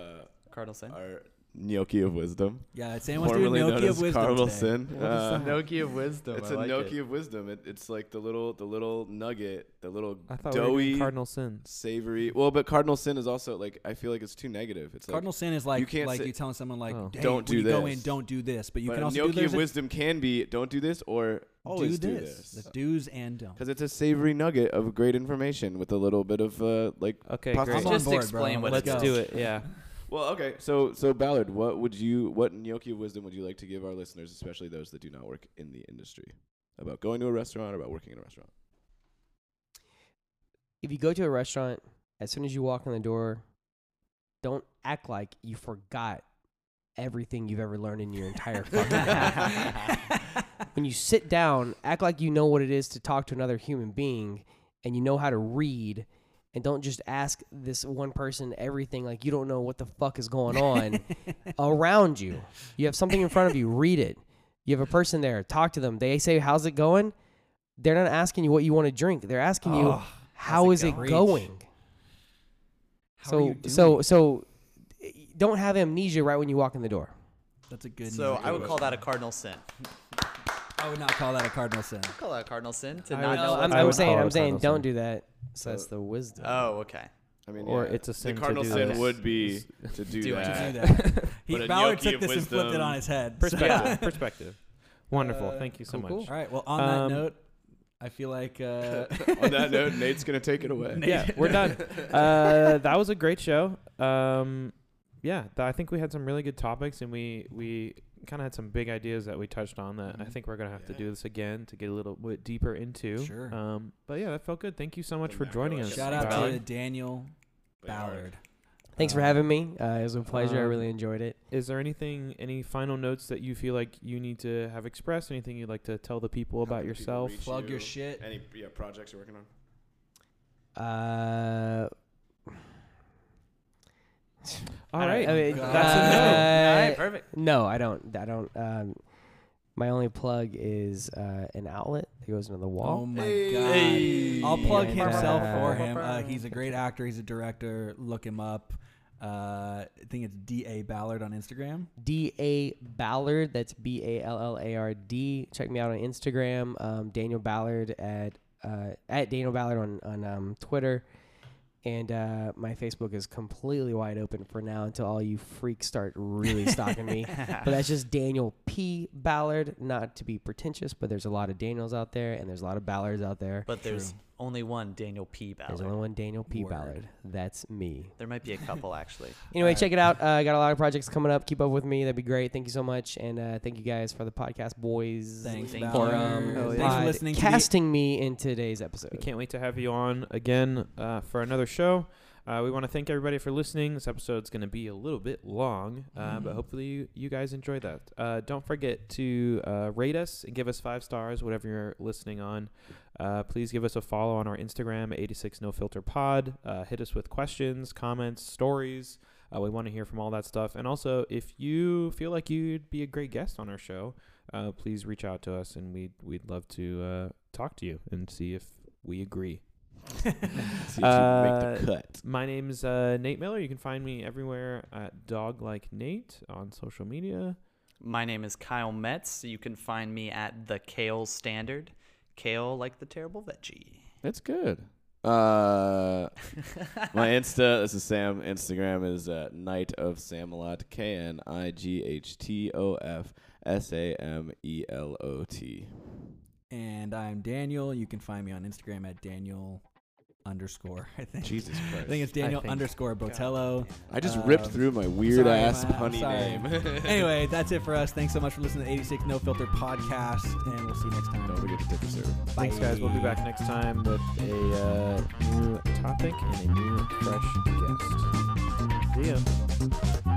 Cardinal sin. our gnocchi of wisdom. Yeah, Sam wants to do a formerly known gnocchi of as wisdom Cardinal. Sin. What is Uh. Gnocchi of wisdom. It's I a like gnocchi it. of wisdom. It, it's like the little the little nugget, the little I thought we were doughy, cardinal sins. savory. Well, but cardinal sin is also like I feel like it's too negative. It's like Cardinal sin is like you can't like say- you telling someone like, Oh. hey, Don't when do you Go in, don't do this. But you but can also gnocchi do of there's a- wisdom can be don't do this or always do do this. this. The do's and don'ts. Because it's a savory nugget of great information with a little bit of uh, like. Okay, great. Just board, explain bro. what Let's it do it. Yeah. Well, okay. So, so Ballard, what would you, what gnocchi of wisdom would you like to give our listeners, especially those that do not work in the industry, about going to a restaurant, or about working in a restaurant? If you go to a restaurant, as soon as you walk in the door, don't act like you forgot everything you've ever learned in your entire fucking life. when you sit down, act like you know what it is to talk to another human being and you know how to read and don't just ask this one person everything like you don't know what the fuck is going on around you. You have something in front of you, read it. You have a person there, talk to them. They say, "How's it going?" They're not asking you what you want to drink. They're asking you, Oh, "How it is it going?" going?" How so so so don't have amnesia right when you walk in the door. That's a good. So I would call that a cardinal sin. I would not call that a cardinal sin. I call that a cardinal sin to I not would- know. I'm, I I'm would saying call it I'm a saying cardinal don't sin. do that. So that's the wisdom. Oh, okay. I mean, Or yeah, it's a sin The to cardinal do sin this. would be to do Do it. that. Do that. he, But a Ballard gnocchi took of this and flipped it wisdom- on his head. Perspective. perspective. Wonderful. Uh, Thank you so cool, much. All right. Well, on Um, that note, I feel like uh, On that note, Nate's gonna take it away. Nate- yeah, we're done. Uh, that was a great show. Um, yeah, th- I think we had some really good topics, and we we kind of had some big ideas that we touched on that I Mhm. think we're gonna have to do this again to get a little bit deeper into. Sure. Um, but yeah, that felt good. Thank you so much The for joining us. Shout out Ballard. to Daniel Ballard. Thanks for Uh, having me. Uh, it was a pleasure. I um, really enjoyed it. Is there anything, any final notes that you feel like you need to have expressed? Anything you'd like to tell the people How about can people yourself? reach Plug your shit. Any yeah, projects you're working on? Uh, All I I mean, That's a no. uh, All right, perfect. No, I don't. I don't. Um, my only plug is uh, an outlet that goes into the wall. Oh my Hey. god! I'll plug And, himself uh, for him. Uh, he's a great actor. He's a director. Look him up. Uh, I think it's D A Ballard on Instagram. D A Ballard. That's B A L L A R D. Check me out on Instagram. Um, Daniel Ballard at uh, at Daniel Ballard on on um, Twitter. And uh, my Facebook is completely wide open for now until all you freaks start really stalking me. But that's just Daniel P. Ballard. Not to be pretentious, but there's a lot of Daniels out there, and there's a lot of Ballards out there. But there's True. Only one Daniel P. Ballard. There's only one Daniel P. Word. Ballard. That's me. There might be a couple actually. Anyway, Alright. check it out. Uh, I got a lot of projects coming up. Keep up with me. That'd be great. Thank you so much, and uh, thank you guys for the podcast, boys. Thanks, Thank for Ballard. um, Hell Thanks for listening. To the, casting me in today's episode. We can't wait to have you on again uh, for another show. Uh, we want to thank everybody for listening. This episode's going to be a little bit long, uh, but Mhm. hopefully you, you guys enjoy that. Uh, don't forget to uh, rate us and give us five stars, whatever you're listening on. Uh, please give us a follow on our Instagram, 86 No Filter Pod. Uh, hit us with questions, comments, stories. Uh, we want to hear from all that stuff. And also, if you feel like you'd be a great guest on our show, uh, please reach out to us, and we'd we'd love to uh, talk to you and see if we agree. See if you Uh, make the cut. My name's uh, Nate Miller. You can find me everywhere at Dog Like Nate on social media. My name is Kyle Metz. You can find me at the Kale Standard. Kale like the terrible veggie. That's good. Uh, my Insta. This is Sam. Instagram is uh, Night of Samelot. K N I G H T O F S A M E L O T. and I'm Daniel. You can find me on Instagram at Daniel underscore. I think. Jesus Christ. I think it's Daniel think. underscore Botello. I just Um, ripped through my weird sorry, ass man. Punny name. anyway, that's it for us. Thanks so much for listening to the 86 No Filter podcast, and we'll see you next time. Don't forget to tip your server. Thanks, guys. We'll be back next time with a uh, new topic and a new fresh guest. See ya.